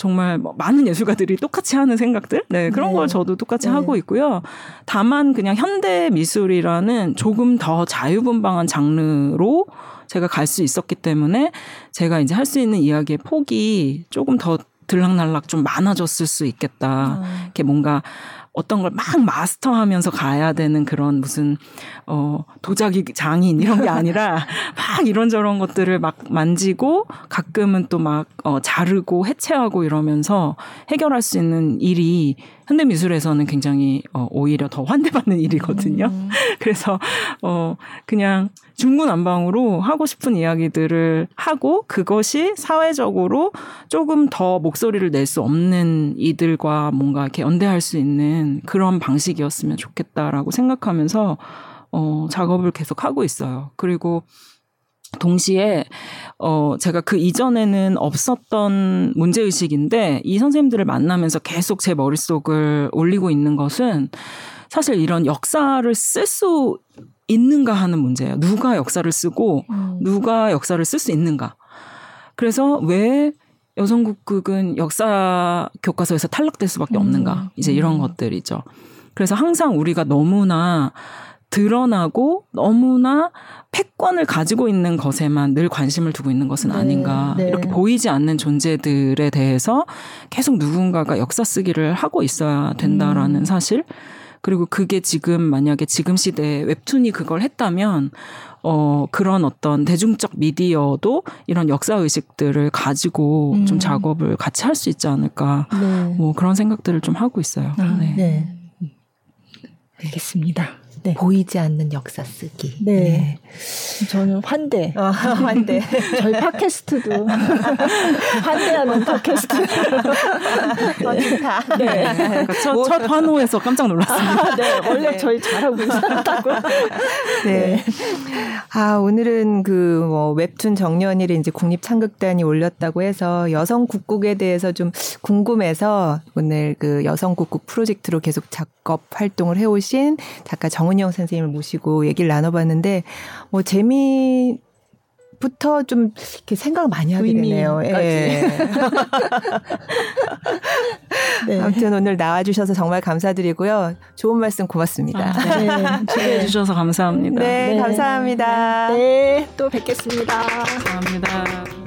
정말 뭐 많은 예술가들이 똑같이 하는 생각들, 네 그런 네. 걸 저도 똑같이 네. 하고 있고요. 다만 그냥 현대 미술이라는 조금 더 자유분방한 장르로 제가 갈 수 있었기 때문에 제가 이제 할 수 있는 이야기의 폭이 조금 더 들락날락 좀 많아졌을 수 있겠다. 아. 이렇게 뭔가 어떤 걸 막 마스터하면서 가야 되는 그런 무슨 어 도자기 장인 이런 게 아니라 <laughs> 막 이런저런 것들을 막 만지고 가끔은 또 막 어 자르고 해체하고 이러면서 해결할 수 있는 일이 현대 미술에서는 굉장히 어 오히려 더 환대받는 <laughs> 일이거든요. 음. <laughs> 그래서 어 그냥 중구난방으로 하고 싶은 이야기들을 하고 그것이 사회적으로 조금 더 목소리를 낼 수 없는 이들과 뭔가 이렇게 연대할 수 있는 그런 방식이었으면 좋겠다라고 생각하면서 어, 작업을 계속 하고 있어요. 그리고 동시에 어 제가 그 이전에는 없었던 문제 의식인데 이 선생님들을 만나면서 계속 제 머릿속을 올리고 있는 것은 사실 이런 역사를 쓸 수 있는가 하는 문제예요. 누가 역사를 쓰고 음. 누가 역사를 쓸 수 있는가. 그래서 왜 여성국극은 역사 교과서에서 탈락될 수밖에 없는가. 음. 이제 이런 음. 것들이죠. 그래서 항상 우리가 너무나 드러나고 너무나 패권을 가지고 있는 것에만 늘 관심을 두고 있는 것은 네, 아닌가. 네. 이렇게 보이지 않는 존재들에 대해서 계속 누군가가 역사 쓰기를 하고 있어야 된다라는 음. 사실. 그리고 그게 지금 만약에 지금 시대에 웹툰이 그걸 했다면 어 그런 어떤 대중적 미디어도 이런 역사 의식들을 가지고 음. 좀 작업을 같이 할 수 있지 않을까 네. 뭐 그런 생각들을 좀 하고 있어요. 아, 네. 네. 알겠습니다. 네. 보이지 않는 역사 쓰기. 네. 네. 저는 환대. 어, 환대. <laughs> 저희 팟캐스트도 <laughs> 환대하는 팟캐스트. 어, 좋다. 네. 네. 그러니까 첫, 첫 환호에서 깜짝 놀랐습니다. 아, 네. 원래 네. 저희 잘하고 있었다고. 네. 네. 아, 오늘은 그 뭐 웹툰 정년일에 이제 국립창극단이 올렸다고 해서 여성 국국에 대해서 좀 궁금해서 오늘 그 여성 국국 프로젝트로 계속 작업 활동을 해오신 작가 정 정은영 선생님을 모시고 얘기를 나눠봤는데 뭐 재미 부터 좀 이렇게 생각을 많이 하게 되네요. 예. <laughs> 네. 아무튼 오늘 나와주셔서 정말 감사드리고요. 좋은 말씀 고맙습니다. 아, 네. 초대해 주셔서 감사합니다. 네, 네. 감사합니다. 네, 또 뵙겠습니다. 감사합니다.